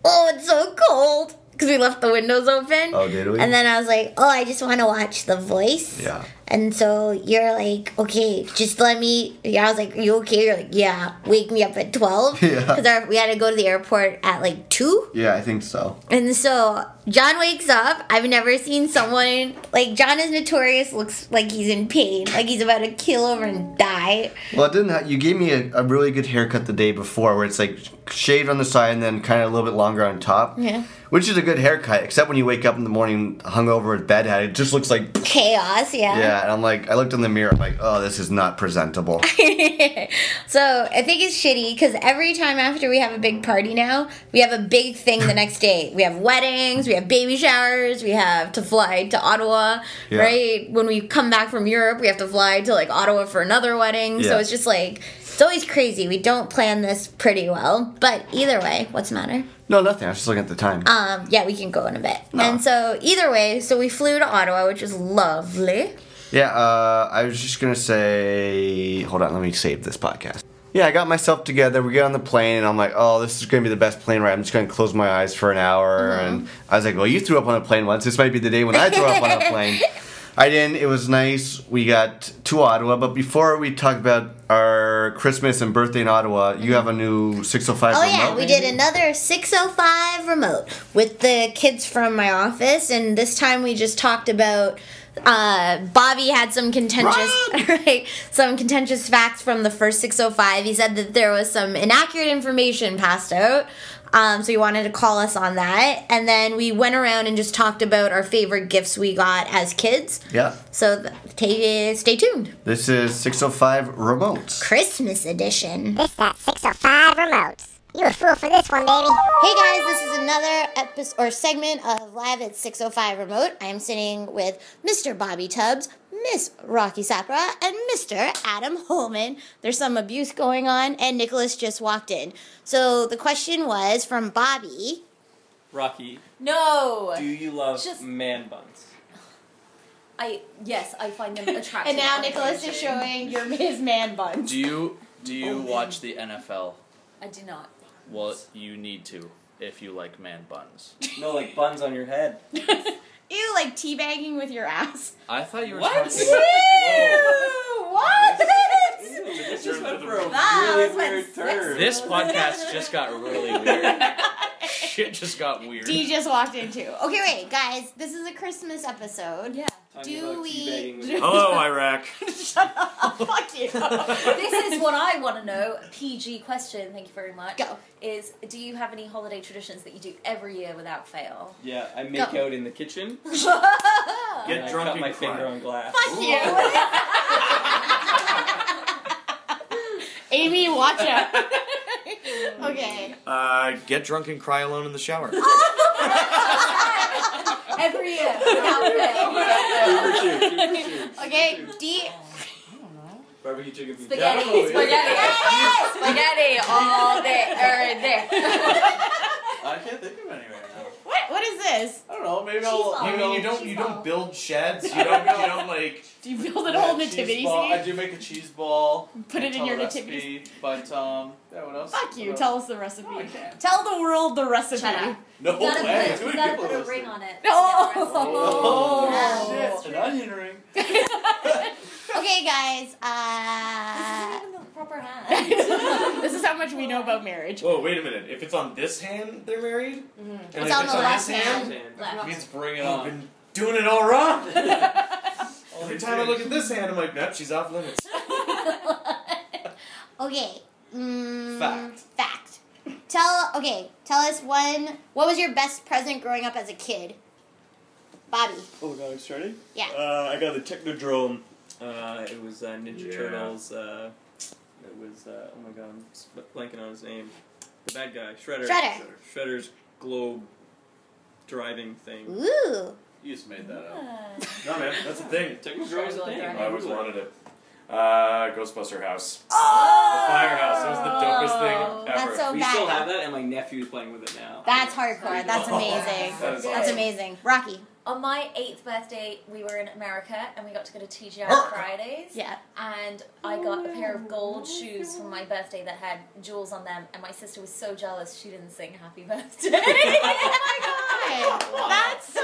oh, it's so cold. Because we left the windows open. Oh, did we? And then I was like, oh, I just want to watch The Voice. Yeah. And so you're like, okay, just let me. Yeah, I was like, you okay? You're like, yeah. Wake me up at twelve. [LAUGHS] Yeah. Because we had to go to the airport at like two. Yeah, I think so. And so John wakes up. I've never seen someone like John is notorious. Looks like he's in pain, like he's about to kill over and die. Well, it didn't. Ha- you gave me a, a really good haircut the day before, where it's like shaved on the side and then kind of a little bit longer on top. Yeah. Which is a good haircut, except when you wake up in the morning hungover with bedhead, it just looks like. Chaos, yeah. Yeah, and I'm like, I looked in the mirror, I'm like, oh, this is not presentable. [LAUGHS] so I think it's shitty because every time after we have a big party now, we have a big thing the next day. We have weddings, we have baby showers, we have to fly to Ottawa, Yeah. right? When we come back from Europe, we have to fly to like Ottawa for another wedding. So it's just like it's always crazy. We don't plan this pretty well, but either way, what's the matter? no, nothing. I was just looking at the time. Um, yeah, we can go in a bit. No. And so either way, so we flew to Ottawa, which is lovely. Yeah, uh, I was just gonna say, hold on, let me save this podcast. Yeah, I got myself together. We get on the plane, and I'm like, oh, this is gonna be the best plane ride. I'm just gonna close my eyes for an hour. Uh-huh. And I was like, well, you threw up on a plane once. This might be the day when I throw up on a plane. [LAUGHS] I didn't. It was nice. We got to Ottawa, but before we talk about our Christmas and birthday in Ottawa, you have a new 605 Oh, oh remote. yeah, we did another 605 remote with the kids from my office, and this time we just talked about. Uh, Bobby had some contentious, [LAUGHS] right, some contentious facts from the first 605. He said that there was some inaccurate information passed out, um, so he wanted to call us on that. And then we went around and just talked about our favorite gifts we got as kids. Yeah. So th- stay, stay tuned. This is 605 remotes. Christmas edition. This that 605 remotes. You a fool for this one, baby. Hey guys, this is another episode or segment of Live at 605 Remote. I am sitting with Mr. Bobby Tubbs, Miss Rocky Sapra, and Mr. Adam Holman. There's some abuse going on, and Nicholas just walked in. So the question was from Bobby. Rocky, No. do you love Just- man buns? I yes, I find them [LAUGHS] attractive. And now on Nicholas is showing your his man buns. Do you do you Oh, watch the NFL? I do not. Well, you need to if you like man buns. No, like buns on your head. [LAUGHS] Ew, like teabagging with your ass. I thought you were What? talking. Ew, what? [LAUGHS] This just went for a That really was weird turn. This podcast just got really weird. [LAUGHS] Shit just got weird. D just walked in too. Okay, wait, guys, this is a Christmas episode. Yeah. Talking Do we- teabagging [LAUGHS] Hello, Iraq. Shut up. Fuck you. this is what I want to know. PG question. Thank you very much. Go. Is do you have any holiday traditions that you do every year without fail? Yeah, I make Go. out in the kitchen. Get and I drunk cut and my cry. Finger on glass. Fuck you. [LAUGHS] Amy, watch out. [LAUGHS] okay. Uh, get drunk and cry alone in the shower. [LAUGHS] Every year without fail. Super shoot, super shoot. Okay, D. Barbecue chicken feet. Spaghetti, Yeah, spaghetti, spaghetti all day, er, there. I can't think of any right now. What? What is this? I don't know. Maybe I'll. ball. maybe You mean you don't you Cheese ball. don't build sheds? [LAUGHS] You don't you don't like Do you build a yeah, whole nativity ball. I do make a cheese ball. Put it in your nativity But um, yeah. What else? Fuck you. What Tell else? us the recipe. No, Tell the world the recipe. Shut up. No You gotta way. put, Too you many gotta put a listening. ring on it. [LAUGHS] Oh. Oh, shit! An onion ring. [LAUGHS] Okay, guys. This Uh, isn't even the proper hand. [LAUGHS] this is how much we know about marriage. Whoa, wait a minute. If it's on this hand, they're married. And It's if on it's the on left this hand. Left. Means bring it I've on. been doing it all wrong. [LAUGHS] [LAUGHS] Every time I look at this hand, I'm like, nope, she's off limits. Okay. Mm, Fact. Fact. Tell okay. Tell us one. What was your best present growing up as a kid? Bobby. Oh god, I'm starting? Yeah. Uh, I got the Technodrome. Uh, it was uh, Ninja Yeah. Turtles. Uh, it was, uh, oh my god, I'm sp- blanking on his name. The bad guy, Shredder. Shredder. Shredder's globe driving thing. Ooh. You just made that up. No man, that's the thing. Technodrome's a thing. I always wanted it. Uh, Ghostbuster House. Oh. The firehouse. It was the dopest thing ever. That's so We bad. still have that, and my nephew's playing with it now. That's hardcore. That's amazing. That is That's amazing. Rocky. On my eighth birthday, we were in America and we got to go to TGI Fridays. Yeah. And I got a pair of gold shoes for my birthday that had jewels on them, and my sister was so jealous she didn't sing happy birthday. [LAUGHS] Oh my god. [LAUGHS] That's so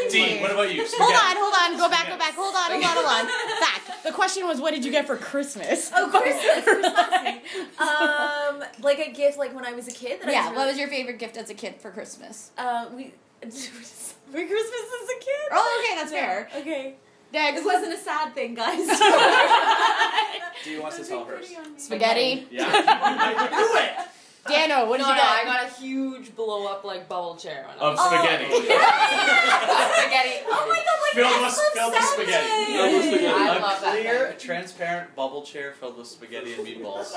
crazy. D, what about you? Hold on, hold on. Go back, go back. Hold on, hold on, hold on. [LAUGHS] Fact. The question was, what did you get for Christmas? Oh, Christmas, Christmas. um, like a gift, like when I was a kid. That I yeah. was What was your favorite gift as a kid for Christmas? Uh, we for Christmas as a kid. Oh, okay, that's fair. Okay, Next. it wasn't a sad thing, guys. [LAUGHS] Do you want to tell first? Spaghetti. Yeah. [LAUGHS] I knew it. Dano, what did no, you no, get? I got a huge blow up like bubble chair. When I Of was oh, spaghetti. spaghetti. oh my god, like Filled that's with- filled with spaghetti. Filled with spaghetti. I a love that clear, transparent bubble chair filled with spaghetti and meatballs.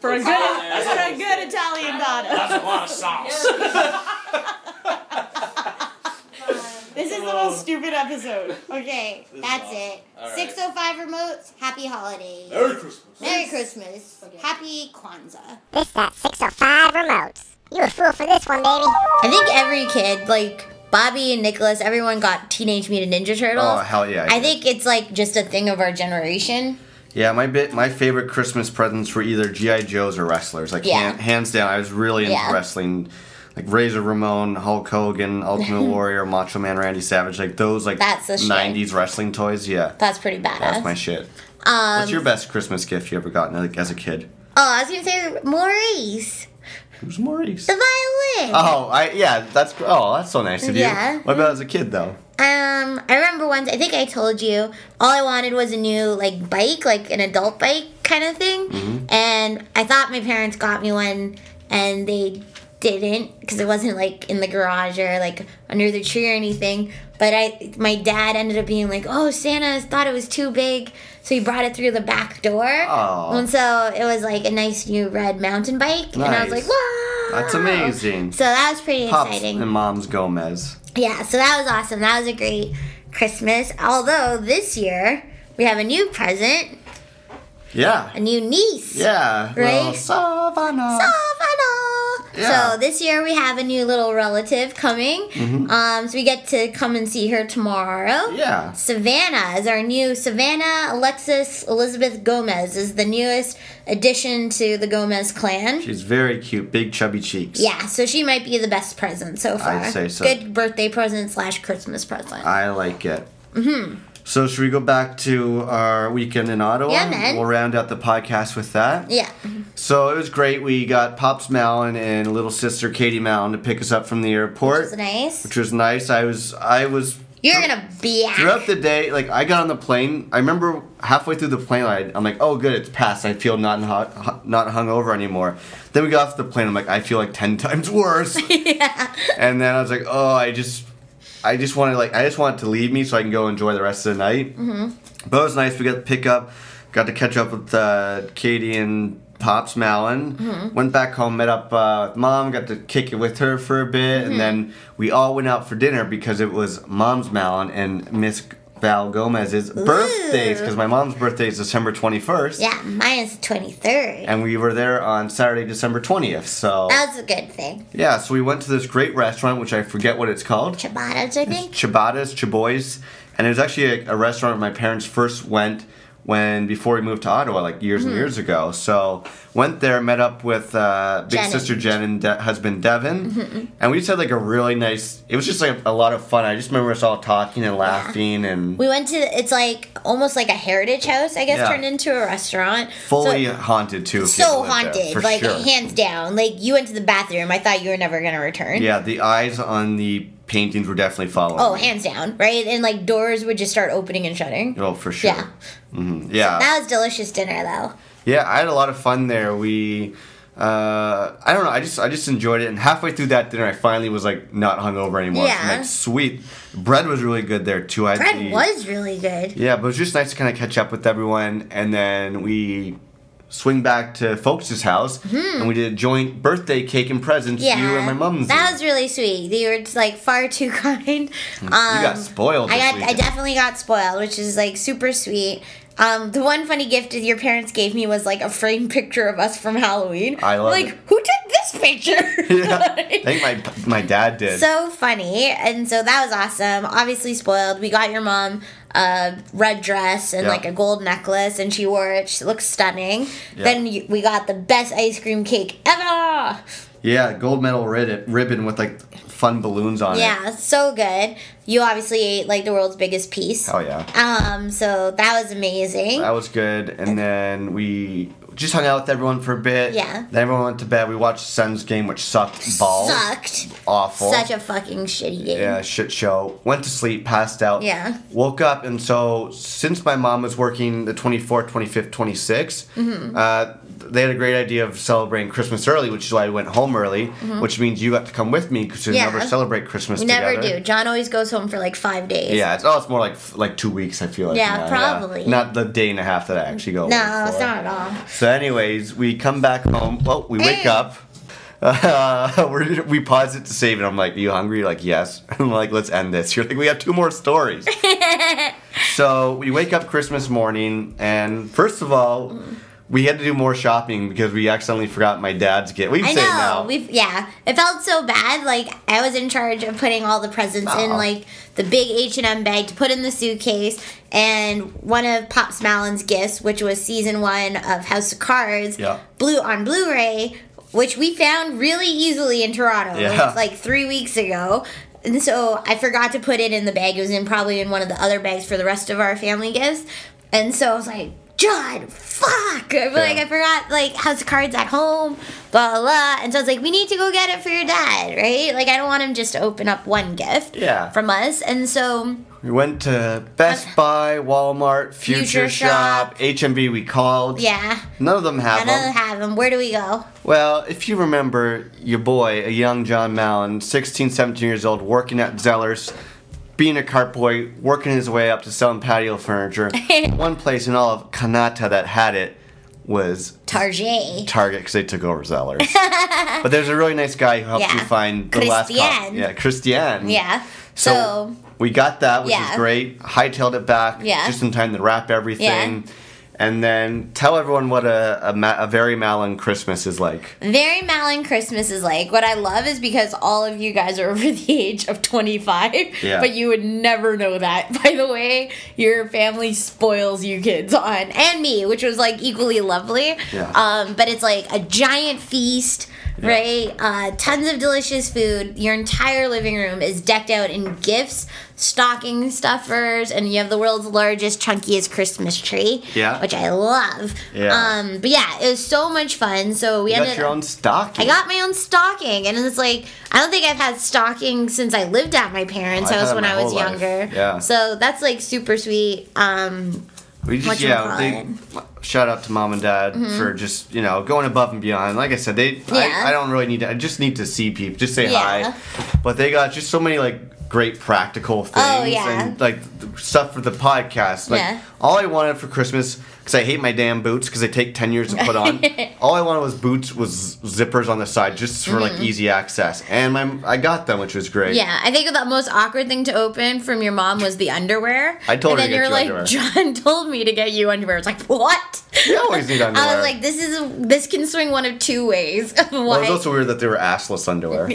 For a good, That's for a good Italian daughter. That's a lot of sauce. [LAUGHS] This is the most stupid episode. [LAUGHS] Okay, This is that's awesome. it. All right. 605 remotes. Happy holidays. Merry Christmas. Merry Christmas. Happy Kwanzaa. This that 605 remotes. You a fool for this one, baby. I think every kid, like Bobby and Nicholas, everyone got Teenage Mutant Ninja Turtles. Oh hell yeah! I did. think it's like just a thing of our generation. Yeah, my bit, my favorite Christmas presents were either GI Joes or wrestlers. Like Yeah. hand, hands down, I was really into Yeah. wrestling. Like Razor Ramon, Hulk Hogan, Ultimate [LAUGHS] Warrior, Macho Man Randy Savage, like those like That's the shit. '90s wrestling toys. Yeah, That's pretty badass. that's my shit. um, What's your best Christmas gift you ever gotten like as a kid? Oh, I was gonna say Maurice, Who's Maurice? the violin. Oh, I yeah, that's oh, that's so nice of you. Yeah. What about as a kid though? Um, I remember once. I think I told you all I wanted was a new like bike, like an adult bike kind of thing. Mm-hmm. And I thought my parents got me one, and they didn't because it wasn't like in the garage or like under the tree or anything. But I, my dad ended up being like, "Oh, Santa thought it was too big, so he brought it through the back door." Aw. And so it was like a nice new red mountain bike, and I was like, Nice. "Wow!" That's amazing. So that was pretty Pops exciting. and Mom's Gomez. Yeah, so that was awesome. That was a great Christmas. Although this year we have a new present, Yeah. a new niece. Yeah. Right? Well, Savannah. Savannah. Yeah. So this year we have a new little relative coming. Mm-hmm. Um, so we get to come and see her tomorrow. Yeah. Savannah is our new Savannah Alexis Elizabeth Gomez is the newest addition to the Gomez clan. She's very cute, big chubby cheeks. Yeah, so she might be the best present so far. I'd say so. Good birthday present slash Christmas present. I like it. hmm So should we go back to our weekend in Ottawa? Yeah, man. We'll round out the podcast with that. Yeah. So it was great. We got Pops Malin and little sister Katie Malin to pick us up from the airport, Which was nice. which was nice. I was I was You're gonna be throughout the day. Like I got on the plane. I remember halfway through the plane ride, I'm like, oh good, it's past. I feel not hot, not hungover anymore. Then we got off the plane. I'm like, I feel like ten [LAUGHS] times worse. [LAUGHS] yeah. And then I was like, oh, I just, I just wanted like, I just want it to leave me so I can go enjoy the rest of the night. hmm But it was nice. We got to pick up, got to catch up with uh, Katie and Pops Malin. Mhm. Went back home, met up uh, with mom, got to kick it with her for a bit, Mhm. and then we all went out for dinner because it was mom's Malin and Miss Val Gomez's birthdays because my mom's birthday is December 21st. Yeah, mine is the 23rd. And we were there on Saturday, December 20th. So, That's a good thing. yeah, so we went to this great restaurant, which I forget what it's called. Ciabattas, I think. Ciabattas, Chaboys, and it was actually a, a restaurant my parents first went when before we moved to Ottawa, like years and Mhm. years ago. So went there, met up with uh, big Jen. sister Jen and de- husband Devin, Mhm. and we just had like a really nice. It was just like a lot of fun. I just remember us all talking and laughing and We went to, it's like almost like a heritage house, I guess, Yeah. turned into a restaurant. fully So- haunted too. so lived there, haunted, like sure. hands down. Like you went to the bathroom, I thought you were never gonna return. Yeah, the eyes on the paintings were definitely following. Oh, me. hands down, right? And like doors would just start opening and shutting. Oh, for sure. Yeah. hmm Yeah. That was delicious dinner though. Yeah, I had a lot of fun there. We, uh, I don't know. I just I just enjoyed it. And halfway through that dinner, I finally was like not hungover anymore. So Yeah. like, sweet. Bread was really good there too. I Bread was really good. Yeah, but it was just nice to kind of catch up with everyone, and then we swing back to folks' house, Mhm. and we did a joint birthday cake and presents. Yeah, You and my mom's. That was really sweet. You were just like far too [LAUGHS] kind. Um, got spoiled I got. I definitely got spoiled, which is like super sweet. Um, the one funny gift that your parents gave me was like a framed picture of us from Halloween. I love like, it. who took this picture? [LAUGHS] yeah, [LAUGHS] I think my my dad did. So funny, and so that was awesome. Obviously spoiled. We got your mom a red dress and Yeah. like a gold necklace, and she wore it. She looks stunning. Yeah. Then we got the best ice cream cake ever. yeah, gold medal ribbon, ribbon with like fun balloons on it. Yeah, so good. You obviously ate like the world's biggest piece. Oh yeah. Um, so that was amazing. That was good. And then we just hung out with everyone for a bit. Yeah. Then everyone went to bed. We watched the Sens game, which sucked balls. Sucked. Awful. Such a fucking shitty game. yeah, shit show. Went to sleep, passed out. Yeah. Woke up, and so since my mom was working the 24th, 25th, 26th, Mhm. uh, they had a great idea of celebrating Christmas early, which is why I went home early, Mhm. which means you got to come with me because we Yeah. never celebrate Christmas We together. never do. John always goes home for like five days. Yeah, it's, oh, it's more like like two weeks. I feel like. Yeah, probably. Not the day and a half that I actually go. No, it's not at all. So, anyways, we come back home. Well, we wake up. Uh, [LAUGHS] we're, we pause it to save it. I'm like, "Are you hungry?" You're like, "Yes." [LAUGHS] I'm like, "Let's end this." [LAUGHS] You're like, "We have two more stories." so we wake up Christmas morning, and first of all, we had to do more shopping because we accidentally forgot my dad's gift. We can I say it know. now. We've yeah. It felt so bad. Like I was in charge of putting all the presents in uh-huh. like the big H and M bag to put in the suitcase. And one of Pops Malin's gifts, which was season one of House of Cards, Yeah. blue on Blu-ray, which we found really easily in Toronto, Yeah. like three weeks ago. And so I forgot to put it in the bag. It was in probably in one of the other bags for the rest of our family gifts. And so I was like, John, fuck! I'm Like I forgot like House of Cards at home, blah blah blah. And so I was like, we need to go get it for your dad, right? Like I don't want him just to open up one gift Yeah. from us. And so We went to Best Buy, Walmart, Future, Future Shop, HMV. We called. yeah, None of them have none them. of them have them. Where do we go? Well, if you remember your boy, a young John Malin, 16, 17 years old, working at Zellers, being a cart boy, working his way up to selling patio furniture, [LAUGHS] one place in all of Kanata that had it, was Target. Target because they took over Zellers. [LAUGHS] but there's a really nice guy who helped Yeah. you find the last copy. Christian. Yeah, Christian. Yeah. So, So, we got that, which Yeah. is great. Hightailed it back Yeah. just in time to wrap everything. And then tell everyone what a, a, ma- a very Malin Christmas is like. very Malin Christmas is like. What I love is because all of you guys are [LAUGHS] over the age of 25, Yeah. but you would never know that. [LAUGHS] By the way, your family spoils you kids on, and me, which was like equally lovely. Yeah. Um, but it's like a giant feast. Right, uh, tons of delicious food. Your entire living room is decked out in gifts, stocking stuffers, and you have the world's largest, chunkiest Christmas tree. Yeah. which I love. Yeah. Um, but yeah, it was so much fun. So we You ended. got your own stocking. I got my own stocking, and it's like I don't think I've had stocking since I lived at my parents' house when I was whole life. younger. Yeah. So that's like super sweet. Um, We just Whatchamacallit. yeah, they shout out to mom and dad Mhm. for just you know going above and beyond. Like I said, they Yeah. I, I don't really need to. I just need to see people, just say Yeah. hi. But they got just so many like great practical things Oh, yeah. and like stuff for the podcast. Like all I wanted for Christmas because I hate my damn boots because they take ten years to put on. [LAUGHS] all I wanted was boots with zippers on the side just for like Mhm. easy access, and my I got them, which was great. yeah, I think the most awkward thing to open from your mom was the underwear. I told and her then to get you're you like, underwear. John told me to get you underwear. It's like what? You always need underwear. [LAUGHS] I was like, this is this can swing one of two ways. [LAUGHS] Well, it was also weird that they were assless underwear.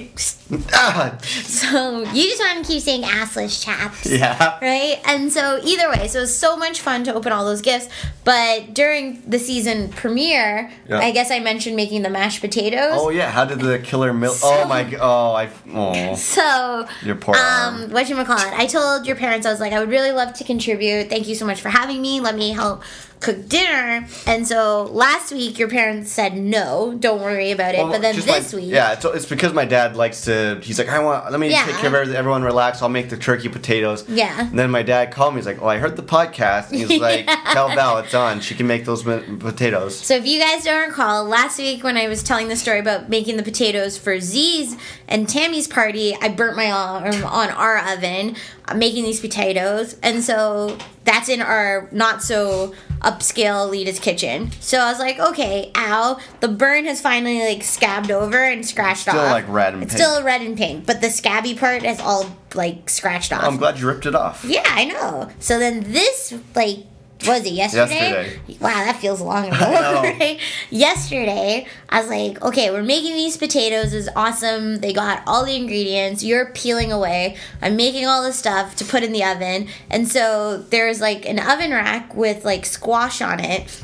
ah, so you just want to keep saying assless chaps. yeah. Right? And so either way, so it was so much fun to open all those gifts. But during the season premiere, Yeah. I guess I mentioned making the mashed potatoes. Oh yeah, how did the killer milk? oh my g- oh I oh [LAUGHS] So your poor um what you call it? I told your parents I was like, I would really love to contribute. Thank you so much for having me. Let me help cook dinner. And so last week your parents said no, don't worry about it. Well, but then this my- week yeah, it's, it's because my dad likes to. He's like, I want. Let me Yeah. take care of. Everyone relax. I'll make the turkey potatoes. Yeah. And then my dad called me. He's like, Oh, I heard the podcast. And he's [LAUGHS] like, Tell Val it's on. She can make those potatoes. So if you guys don't recall, last week when I was telling the story about making the potatoes for Z's and Tammy's party, I burnt my arm on our oven uh, making these potatoes. And so that's in our not so upscale elitist kitchen. So I was like, okay, ow, the burn has finally like scabbed over and scratched Still, off. Still like, red and It's pink. still red and pink, but the scabby part is all like scratched oh, off. I'm glad you ripped it off. Yeah, I know. So then this, like, was it yesterday? Yesterday. Wow, that feels long [LAUGHS] ago, right? [LAUGHS] Yesterday, I was like, okay, we're making these potatoes. It's awesome. They got all the ingredients. You're peeling away. I'm making all the stuff to put in the oven. And so there's like an oven rack with like squash on it.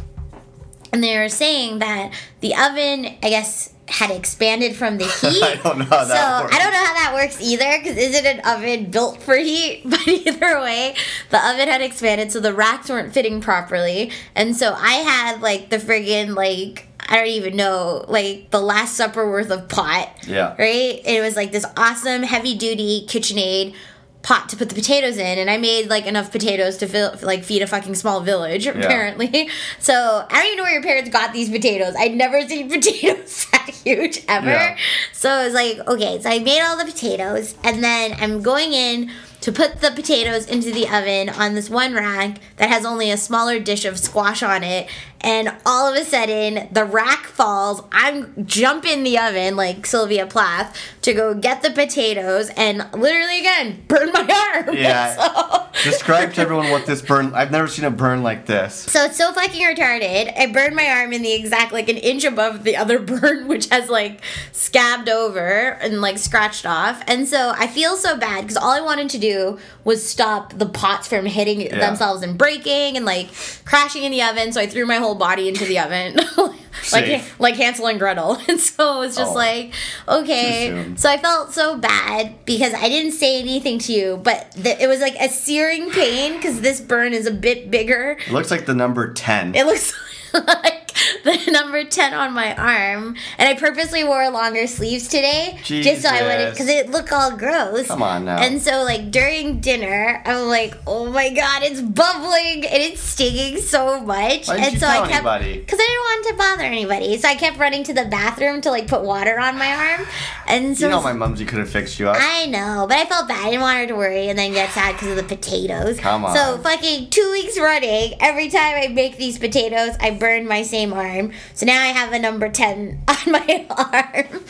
And they were saying that the oven, I guess, had expanded from the [LAUGHS] heat. I don't know how so that works. I don't know how that works either, because is it an oven built for heat? [LAUGHS] But either way, the oven had expanded, so the racks weren't fitting properly, and so I had like the friggin' like I don't even know like the Last Supper worth of pot. Yeah. Right. It was like this awesome heavy duty KitchenAid pot to put the potatoes in and I made like enough potatoes to fill like feed a fucking small village apparently. [LAUGHS] So I don't even know where your parents got these potatoes. I'd never [LAUGHS] seen potatoes [LAUGHS] that huge ever. Yeah. So I was like, okay, so I made all the potatoes and then I'm going in to put the potatoes into the oven on this one rack that has only a smaller dish of squash on it. And all of a sudden, the rack falls. I'm jump in the oven like Sylvia Plath to go get the potatoes and literally again [LAUGHS] burn my arm. Yeah. [LAUGHS] Describe to everyone what this burn. I've never seen a burn like this. So it's so fucking retarded. I burned my arm in the exact like an inch above the other [LAUGHS] burn, which has like scabbed over and like scratched off. And so I feel so bad because all I wanted to do was stop the pots from hitting Yeah. themselves and breaking and like crashing in the oven. So I threw my whole body into the oven. [LAUGHS] like like Hansel and Gretel. [LAUGHS] And so it was just Oh. like, okay. So I felt so bad because I didn't say anything to you, but it was like a searing pain because this burn is a bit bigger. It looks like the number ten. It looks [LAUGHS] like [LAUGHS] the number 10 on my arm. And I purposely wore longer sleeves today just so I wouldn't, because it looked all gross. Come on now. And so, like, during dinner, I'm like, oh my god, it's bubbling and it's stinging so much. Why didn't and you so tell I kept, anybody? because I didn't want to bother anybody. So I kept running to the bathroom to, like, put water on my arm. And so you know my mumsy could have fixed you up. I know, but I felt bad. I didn't want her to worry and then get sad because of the potatoes. Come on. So fucking two weeks running, every time I make these potatoes, I burn my same arm. So now I have a number 10 [LAUGHS] on my arm.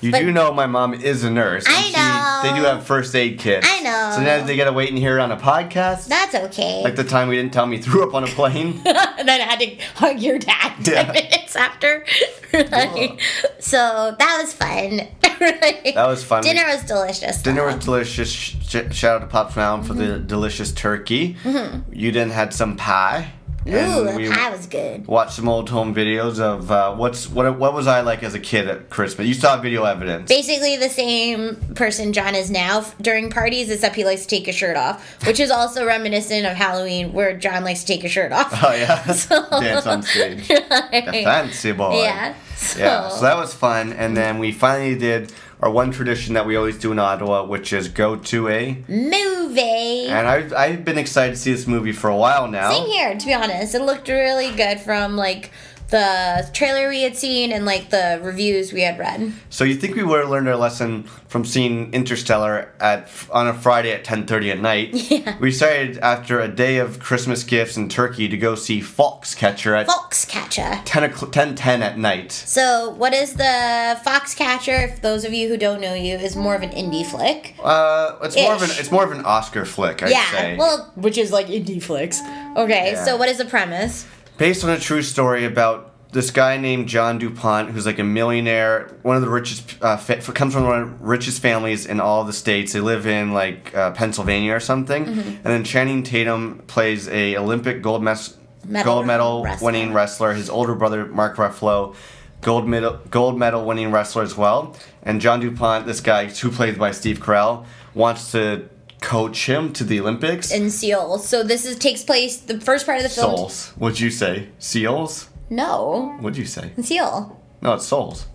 You But- do know my mom is a nurse. I she- know. they do have first aid kits. I know. So now they gotta wait and hear it on a podcast. That's okay. like the time we didn't tell me threw up on a plane. and [LAUGHS] then I had to hug your dad 10 [LAUGHS] Yeah. minutes after. Right. So that was fun. Right. That was fun. Dinner was delicious. Dinner though. was delicious. Sh- shout out to Pop Mountain for the mm-hmm. delicious turkey. Mm-hmm. You then had some pie. Ooh, and pie was good. watched some old home videos of uh, what's what what was I like as a kid at Christmas. You saw video evidence. Basically the same person John is now during parties, except he likes to take his shirt off, which is also reminiscent of Halloween, where John likes to take his shirt off. Oh yeah, [LAUGHS] So- [LAUGHS] dance on stage. [LAUGHS] The fancy boy. Yeah. So, Yeah, so that was fun. And then we finally did our one tradition that we always do in Ottawa, which is go to a. movie. And I've, I've been excited to see this movie for a while now. Same here, to be honest. It looked really good from like the trailer we had seen and like the reviews we had read. So you think we would have learned our lesson from seeing Interstellar at on a Friday at 10:30 at night? [LAUGHS] Yeah. We decided after a day of Christmas gifts in Turkey to go see Foxcatcher at Foxcatcher. 10 o'clock, 10 10 at night. So, what is the Foxcatcher? If those of you who don't know you, is more of an indie flick. Uh, it's more of an it's more of an Oscar flick, I'd yeah, say. well, which is like indie flicks. Okay, Yeah. so what is the premise? Based on a true story about this guy named John DuPont, who's like a millionaire, one of the richest, uh, fa- comes from one of the richest families in all the states. They live in like uh, Pennsylvania or something. Mm-hmm. And then Channing Tatum plays a Olympic gold mes- Medal gold medal wrestler. winning wrestler. His older brother Mark Ruffalo, gold medal gold medal winning wrestler as well. And John DuPont, this guy who played by Steve Carell, wants to coach him to the Olympics. In Seoul. So this is takes place. The first part of the film. Souls. What'd you say? Seals? No, What'd you say? in Seoul. No, it's souls.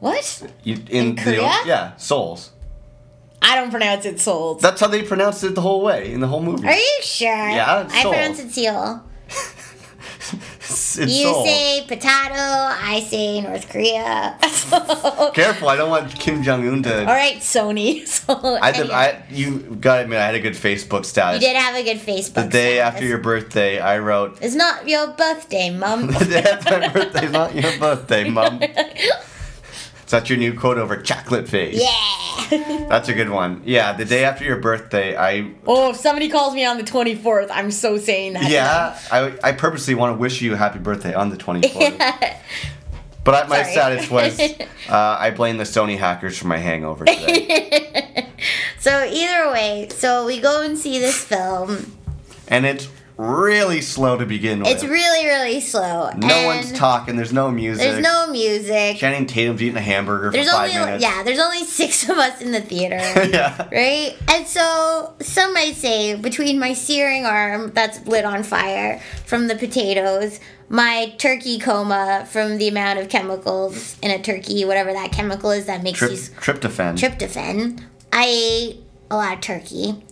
What? You, In the- Korea? yeah, souls. I don't pronounce it souls. That's how they pronounced it the whole way in the whole movie. Are you sure? Yeah, it's I pronounce it Seoul. It's, it's you Seoul. say potato, I say North Korea. [LAUGHS] Careful, I don't want Kim Jong Un to. All right, Sony. [LAUGHS] So I, did. I you gotta admit I had a good Facebook status. you did have a good Facebook. the day status. after your birthday, I wrote. It's not your birthday, mom. [LAUGHS] The day after my birthday, not your birthday, Mum. Is that your new quote over chocolate face? yeah. [LAUGHS] That's a good one. Yeah, the day after your birthday, I oh, if somebody calls me on the 24th, I'm so saying that. Yeah, I, I purposely want to wish you a happy birthday on the 24th. them. [LAUGHS] But I, my status was [LAUGHS] uh, I blame the Sony hackers for my hangover today. so either way, so we go and see this film. and it's really slow to begin with. It's really, really slow. no and one's talking, there's no music. There's no music. Channing Tatum's eating a hamburger There's for five only minutes. yeah. There's only six of us in the theater. [LAUGHS] yeah. Right? And so, some might say, between my searing arm that's lit on fire from the potatoes, my turkey coma from the amount of chemicals in a turkey, whatever that chemical is that makes Trip, you tryptophan. tryptophan, I ate a lot of turkey.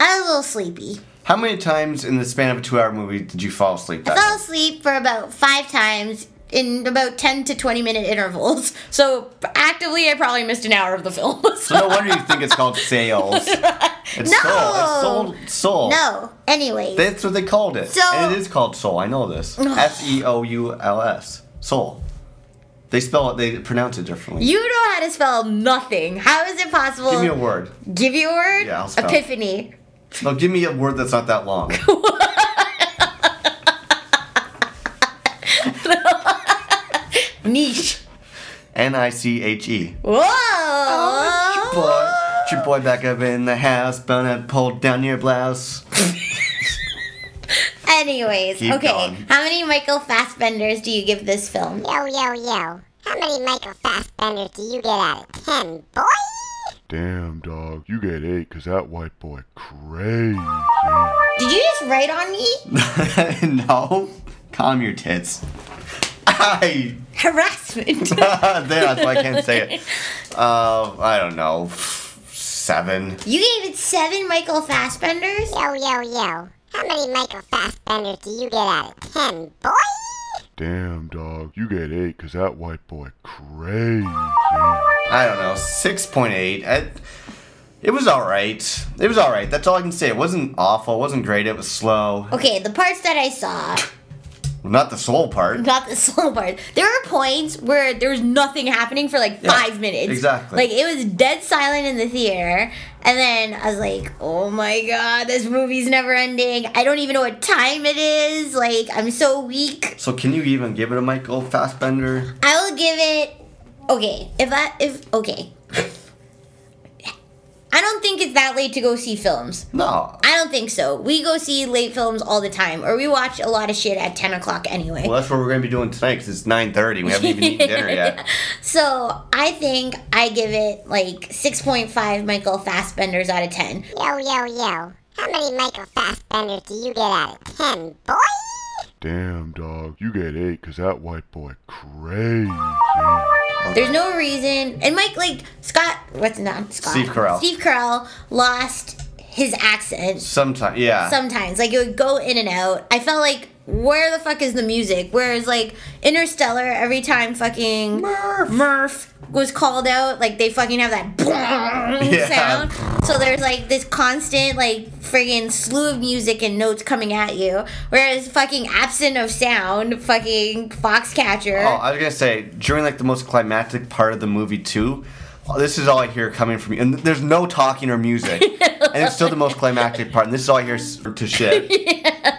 I was a little sleepy. How many times in the span of a two hour movie did you fall asleep? I fell asleep for about five times in about 10 to 20 minute intervals. [LAUGHS] So, actively, I probably missed an hour of the film. [LAUGHS] So no wonder you think it's called sales. [LAUGHS] It's No! soul. It's soul. Soul. no. Anyways. That's what they called it. So- and it is called soul. I know this. S E O U L S. Soul. They spell it. They pronounce it differently. You know how to spell nothing. How is it possible? Give me a word. Give you a word? Yeah, I'll spell. Epiphany. No, give me a word that's not that long. [LAUGHS] Niche. N I C H E. Whoa. Boy, it's your boy back up in the house, gonna pull down your blouse. [LAUGHS] Anyways, Keep okay. going. How many Michael Fassbenders do you give this film? Yo, yo, yo. How many Michael Fassbenders do you get out of 10, boy? Damn, dog. You get eight, cause that white boy crazy. Did you just write on me? [LAUGHS] no, calm your tits. [LAUGHS] I. Harassment. [LAUGHS] That's why I can't say it. Uh, I don't know, seven. you gave it seven Michael Fassbenders? Yo, yo, yo. How many Michael Fassbenders do you get out of 10, boy? Damn, dog. You get eight, cause that white boy crazy. I don't know, six point eight. It was all right. It was all right. That's all I can say. It wasn't awful. It wasn't great. It was slow. Okay, the parts that I saw. Not the soul part. Not the [LAUGHS] slow part. There are points where there was nothing happening for like Yeah, five minutes. exactly. Like it was dead silent in the theater. And then I was like, oh my god, this movie's never ending. I don't even know what time it is. Like, I'm so weak. So can you even give it a Michael Fassbender? I will give it okay. If I if okay. [LAUGHS] I don't think it's that late to go see films. No. I don't think so. We go see late films all the time, or we watch a lot of shit at ten o'clock anyway. Well, that's what we're gonna be doing tonight because it's nine thirty. We haven't even eaten dinner yet. [LAUGHS] So I think I give it like six point five Michael Fassbenders out of ten. Yo, yo, yo. How many Michael Fassbenders do you get out of 10, boy? Damn, dog, you get eight, cause that white boy crazy. There's no reason, and Mike like Scott, what's not Scott? Steve Carell. Steve Carell lost his accent Sometimes, yeah. sometimes. Like it would go in and out. I felt like where the fuck is the music? Whereas like Interstellar, every time fucking Murph, was called out, like they fucking have that [LAUGHS] Yeah. sound. So there's like this constant like friggin' slew of music and notes coming at you. Whereas fucking absent of sound, fucking Foxcatcher. Oh, I was gonna say during like the most climactic part of the movie too. oh, This is all I hear coming from you, and there's no talking or music, [LAUGHS] and it's still the most climactic part. And this is all I hear to shit. [LAUGHS]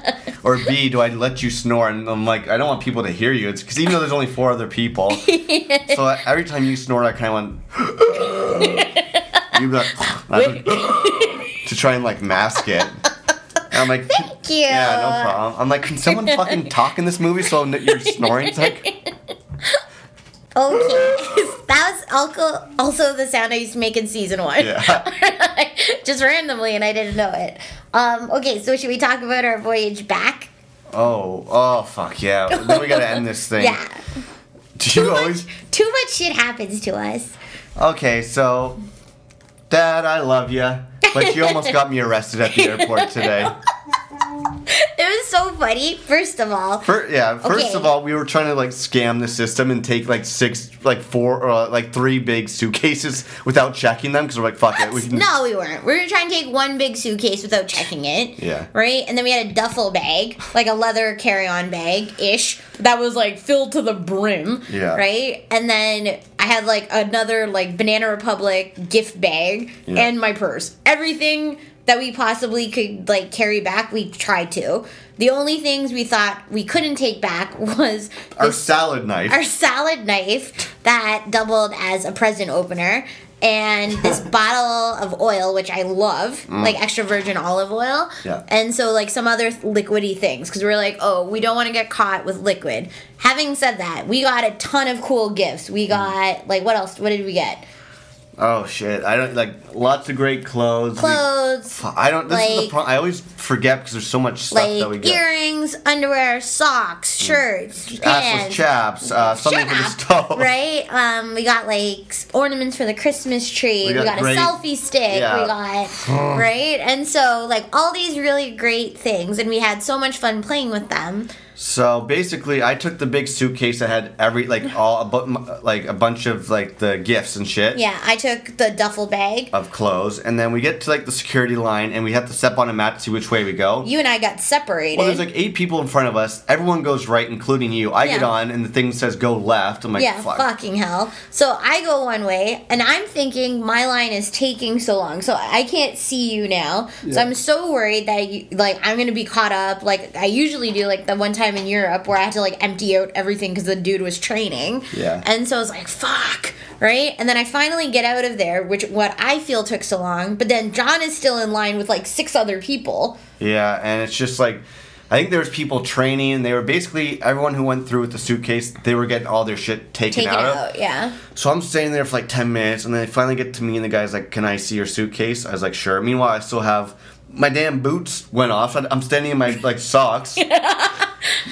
Or B, do I let you snore? And I'm like, I don't want people to hear you. It's because even though there's only four other people, [LAUGHS] so I- every time you snore, I kind of went. [LAUGHS] you be like, to try and like mask it. And I'm like, Thank you. yeah, no problem. I'm like, can someone fucking talk in this movie so you're snoring? It's like, [LAUGHS] Okay. that was also, also the sound I used to make in season one. Yeah. Just randomly, and I didn't know it. Um, okay, so should we talk about our voyage back? oh, oh, fuck yeah. Then we gotta end this [LAUGHS] thing. Yeah. Do you always? Too much shit happens to us. Okay, so, Dad, I love you, but you almost got me arrested at the airport today. [LAUGHS] It was so funny, first of all. Fir yeah, first Okay. of all, we were trying to like scam the system and take like six, like four, or like three big suitcases without checking them because we're like, fuck it, we can. No, we weren't. We were trying to take one big suitcase without checking it. Yeah. Right? And then we had a duffel bag, like a leather carry on bag ish, that was like filled to the brim. Yeah. Right? And then I had like another like Banana Republic gift bag Yeah. and my purse. Everything that we possibly could like carry back, we tried to. The only things we thought we couldn't take back [LAUGHS] was Our this- salad knife. our salad knife that doubled as a present opener and [LAUGHS] this bottle of oil which i love Mm. like extra virgin olive oil Yeah. and so like some other liquidy things because we're like oh we don't want to get caught with liquid having said that we got a ton of cool gifts we got like what else what did we get oh shit! I don't like lots of great clothes. Clothes Fu- I don't. This is the like- problem. I always forget because there's so much stuff that we like get. earrings underwear socks shirts Assless pants chaps, uh, something for the stove. Right? Um, we got like ornaments for the Christmas tree. We We got got, great- a selfie stick. yeah. We got [SIGHS] right, and so like all these really great things, and we had so much fun playing with them. So basically, I took the big suitcase that had every like [LAUGHS] all a bu- like a bunch of like the gifts and shit. Yeah, I took the duffel bag. Of clothes, and then we get to like the security line, and we have to step on a mat to see which way we go. You and I got separated. Well, there's like eight people in front of us. Everyone goes right, including you. I get on, and the thing says go left. I'm like, yeah, fuck. fucking hell. So I go one way, and I'm thinking my line is taking so long, so I can't see you now. So I'm so worried that you, like I'm gonna be caught up, like I usually do, like the one time in Europe where I had to like empty out everything because the dude was training. Yeah. And so I was like, fuck, right? And then I finally get out of there, which what I feel took so long. But then John is still in line with like six other people. Yeah, and it's just like. I think there was people training, they were basically everyone who went through with the suitcase. They were getting all their shit taken Taken out, out, of. yeah. So I'm standing there for like 10 minutes, and then they finally get to me, and the guy's like, Can I see your suitcase? I was like, Sure. Meanwhile, I still have my damn boots went off. I'm standing in my like socks. [LAUGHS]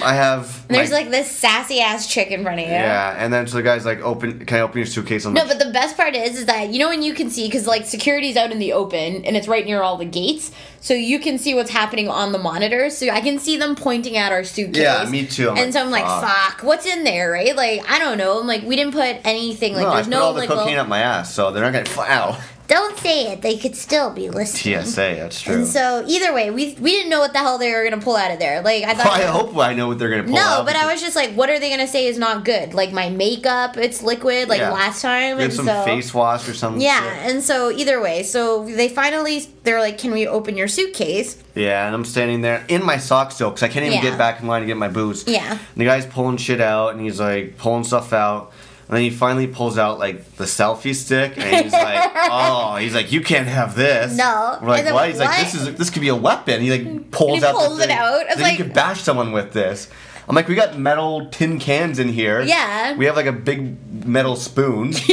I have. And there's my- like this sassy ass chick in front of you. Yeah, and then so the guy's like, Open, can I open your suitcase? I'm No, like, but the best part is, is that you know when you can see because like security's out in the open and it's right near all the gates, so you can see what's happening on the monitors. So I can see them pointing at our suitcase. Yeah, me too. I'm and like, so I'm like, fuck. fuck, what's in there, right? Like I don't know. I'm like, we didn't put anything. Like no, I there's put no all the like. cocaine little- up my ass, so they're not gonna. Ow. Don't say it. They could still be listening. TSA, that's true. And so either way, we we didn't know what the hell they were gonna pull out of there. Like I thought. I hope I know what they're gonna pull no, out. but I was just like, what are they gonna say is not good? Like my makeup, it's liquid, like Yeah. last time, and some so face wash or something. yeah. And so either way, so they finally they're like, can we open your suitcase? Yeah, and I'm standing there in my socks still because I can't even Yeah. get back in line to get my boots. Yeah. And the guy's pulling shit out, and he's like pulling stuff out. And then he finally pulls out like the selfie stick, and he's like, [LAUGHS] "Oh, he's like, you can't have this." No. We're like, And then "What?" He's like, "This is this could be a weapon." He like pulls he out. pulls the it out. It's He's like- you could bash someone with this. I'm like, we got metal tin cans in here. Yeah. We have like a big metal spoon. [LAUGHS]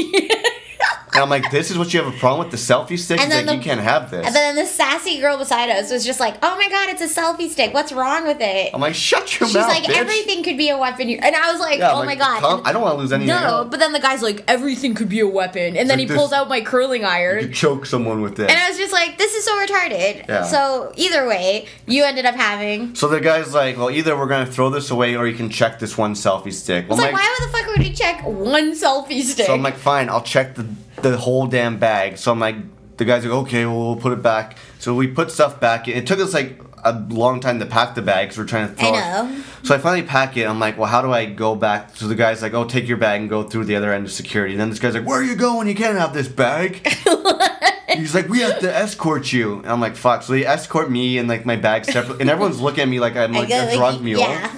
and I'm like, this is what you have a problem with the selfie stick? And He's then like, the- you can't have this. And then the sassy girl beside us was just like, "Oh my god, it's a selfie stick. What's wrong with it?" I'm like, shut your She's mouth, She's like, bitch. "Everything could be a weapon." And I was like, Yeah, "Oh I'm my god." I don't want to lose anything. no, but then the guy's like, "Everything could be a weapon," and then like he this- pulls out my curling iron. could choke someone with this. And I was just like, this is so retarded. Yeah. So either way, you ended up having. So the guy's like, well, either we're gonna throw this away or you can check this one selfie stick. I was I'm like, why the fuck would he check one selfie stick? so I'm like, fine, I'll check the the whole damn bag. So I'm like, the guy's are like, okay, well, we'll put it back. So we put stuff back. It took us like a long time to pack the bag because we're trying to throw I it. know. So I finally pack it. I'm like, well, how do I go back? So the guy's like, oh, take your bag and go through the other end of security. And then this guy's like, where are you going? You can't have this bag. [LAUGHS] [LAUGHS] He's like, we have to escort you. And I'm like, fuck. So they escort me and like my bag separately. And everyone's looking at me like I'm like a drug mule. yeah.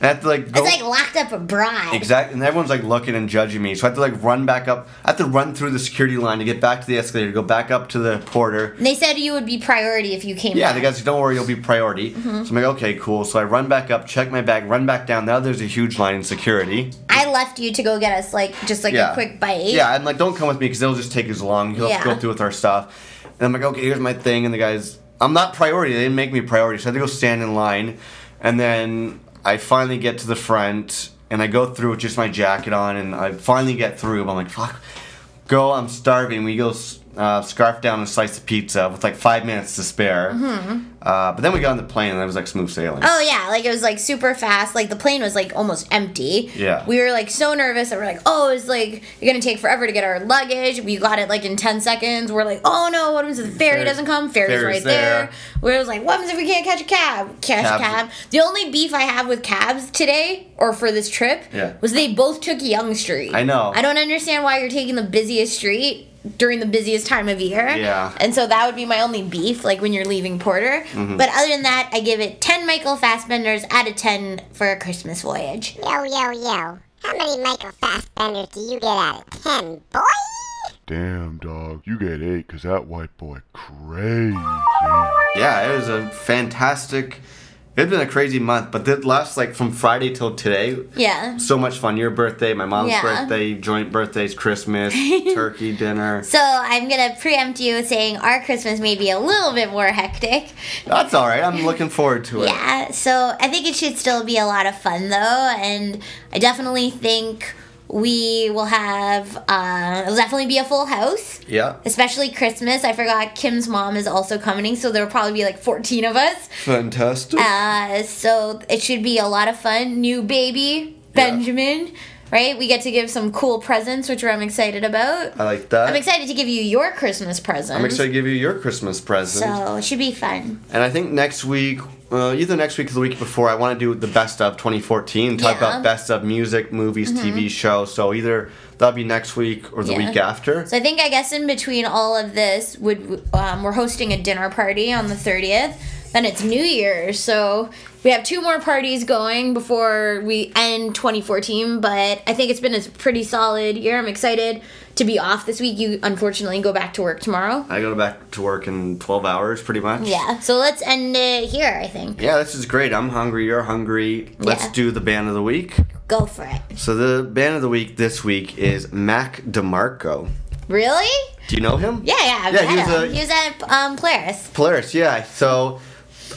And I have to like go. It's like locked up abroad. Exactly, and everyone's like looking and judging me. So I have to like run back up. I have to run through the security line to get back to the escalator, go back up to the porter. And they said you would be priority if you came. Yeah, back. the guy's like, don't worry, you'll be priority. Mhm. So I'm like, okay, cool. So I run back up, check my bag, run back down. Now there's a huge line in security. I left you to go get us like just like yeah. a quick bite. Yeah, I'm like, don't come with me because they'll just take as long. You'll have to Yeah. go through with our stuff. And I'm like, okay, here's my thing. And the guy's, I'm not priority. They didn't make me priority. So I had to go stand in line. And then I finally get to the front and I go through with just my jacket on and I finally get through. But I'm like, fuck, go, I'm starving. We go uh, scarf down a slice of pizza with like five minutes to spare. Mhm. Uh, but then we got on the plane and it was like smooth sailing. Oh yeah, like it was like super fast. Like the plane was like almost empty. Yeah. We were like so nervous that we're like, oh, it's like you're gonna take forever to get our luggage. We got it like in ten seconds. We're like, oh no, what happens if the ferry Ferry- doesn't come? Ferry's ferry's right there. there. It was like, what happens if we can't catch a cab? Catch Cabs. a cab. The only beef I have with cabs today or for this trip Yeah. was they both took Yonge Street. I know. I don't understand why you're taking the busiest street during the busiest time of year. Yeah. And so that would be my only beef, like when you're leaving Porter. Mhm. But other than that, I give it 10 Michael Fassbenders out of 10 for a Christmas voyage. Yo, yo, yo. How many Michael Fassbenders do you get out of 10, boy? Damn, dog. You get eight, cause that white boy crazy. Yeah, it was a fantastic. It's been a crazy month, but the last like from Friday till today, Yeah. so much fun. Your birthday, my mom's Yeah. birthday, joint birthdays, Christmas, [LAUGHS] turkey dinner. So I'm gonna preempt you saying our Christmas may be a little bit more hectic. That's all right. I'm looking forward to it. Yeah, so I think it should still be a lot of fun though, and I definitely think we will have uh, it'll definitely be a full house. Yeah. Especially Christmas. I forgot Kim's mom is also coming, so there will probably be like 14 of us. Fantastic. Uh, so it should be a lot of fun. New baby, Benjamin, right? We get to give some cool presents, which I'm excited about. I like that. I'm excited to give you your Christmas present. I'm excited to give you your Christmas present. So it should be fun. And I think next week, uh, either next week or the week before, I want to do the best of 2014. Talk Yeah. about best of music, movies, Mhm. TV shows. So either that'll be next week or the Yeah. week after. So I think I guess in between all of this, would um, we're hosting a dinner party on the 30th. Then it's New Year's, so we have two more parties going before we end 2014. But I think it's been a pretty solid year. I'm excited to be off this week. You unfortunately go back to work tomorrow. I go back to work in 12 hours, pretty much. Yeah, so let's end it here. I think. Yeah, this is great. I'm hungry. You're hungry. Let's Yeah. do the band of the week. Go for it. So the band of the week this week is Mac DeMarco. Really? Do you know him? Yeah, yeah. I've Yeah, he was a- he was at um, Polaris. Polaris. Yeah. So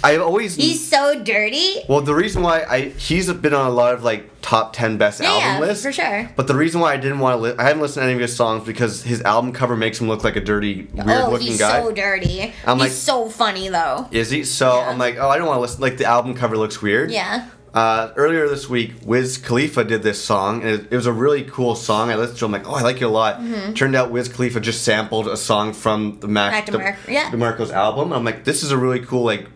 I always. He's so dirty. well, the reason why I he's been on a lot of like top ten best Yeah, album yeah, lists. for sure. But the reason why I didn't want to, li- I haven't listened to any of his songs because his album cover makes him look like a dirty, weird oh, looking he's guy. so dirty. I'm he's like- so funny though. Is he? So I'm like, oh, I don't want to listen. Like the album cover looks weird. Yeah. uh, earlier this week, Wiz Khalifa did this song, and it, it was a really cool song. I listened to it, I'm like, oh, I like it a lot. Mhm. Turned out Wiz Khalifa just sampled a song from the Mac, Mac DeMar- yeah. DeMarco's album. I'm like, this is a really cool like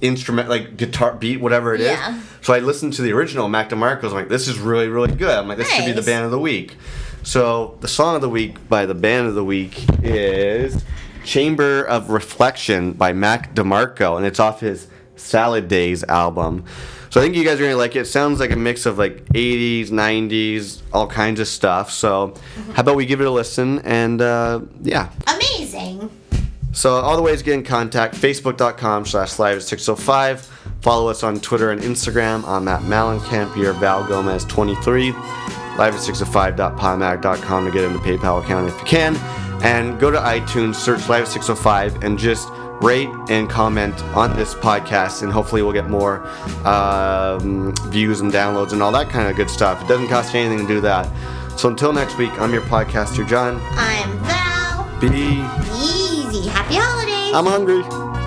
instrument, like guitar beat, whatever it is. Yeah. So I listened to the original Mac DeMarco. I'm like, this is really, really good. I'm like, this should be the band of the week. So the song of the week by the band of the week is Chamber of Reflection by Mac DeMarco, and it's off his Salad Days album. So I think you guys are gonna like it. It sounds like a mix of like 80s, 90s, all kinds of stuff. So how about we give it a listen and uh, yeah. Amazing. So all the ways to get in contact, facebook.com slash live at 605. Follow us on Twitter and Instagram. I'm at Malenkamp. You're Val Gomez 23. Live at 605.podmag.com to get in the PayPal account if you can. And go to iTunes, search Live at 605, and just rate and comment on this podcast. And hopefully we'll get more um, views and downloads and all that kind of good stuff. It doesn't cost you anything to do that. So until next week, I'm your podcaster, John. I'm Val. Be Easy. Happy holidays. I'm hungry.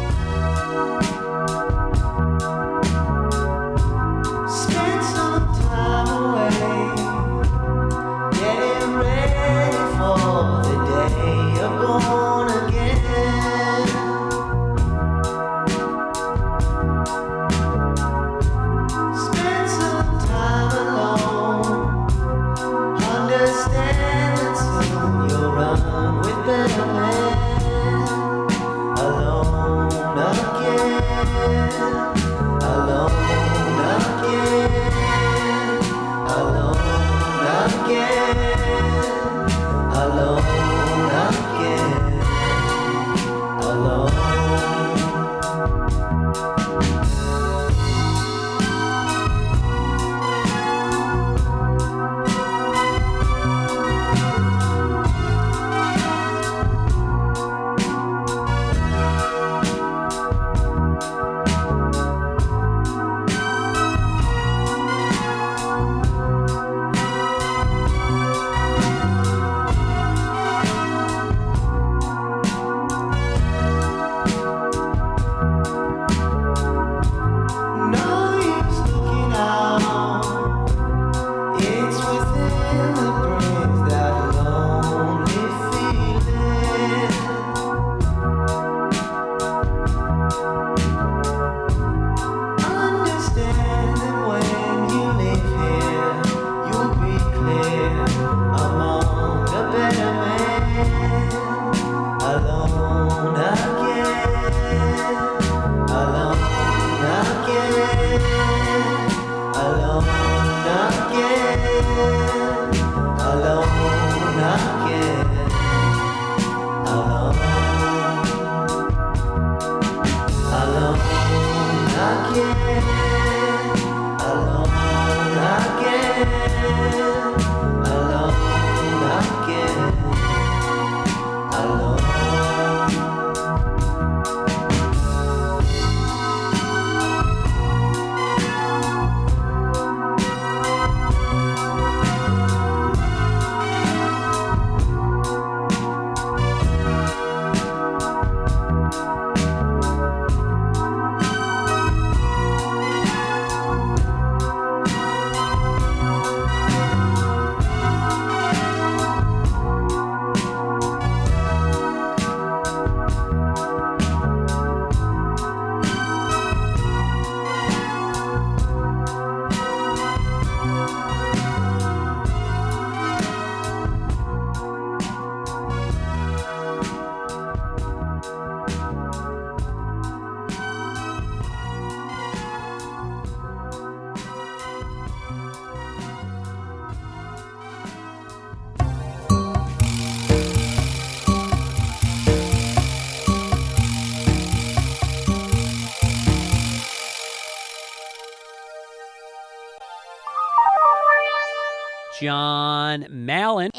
John Mallon.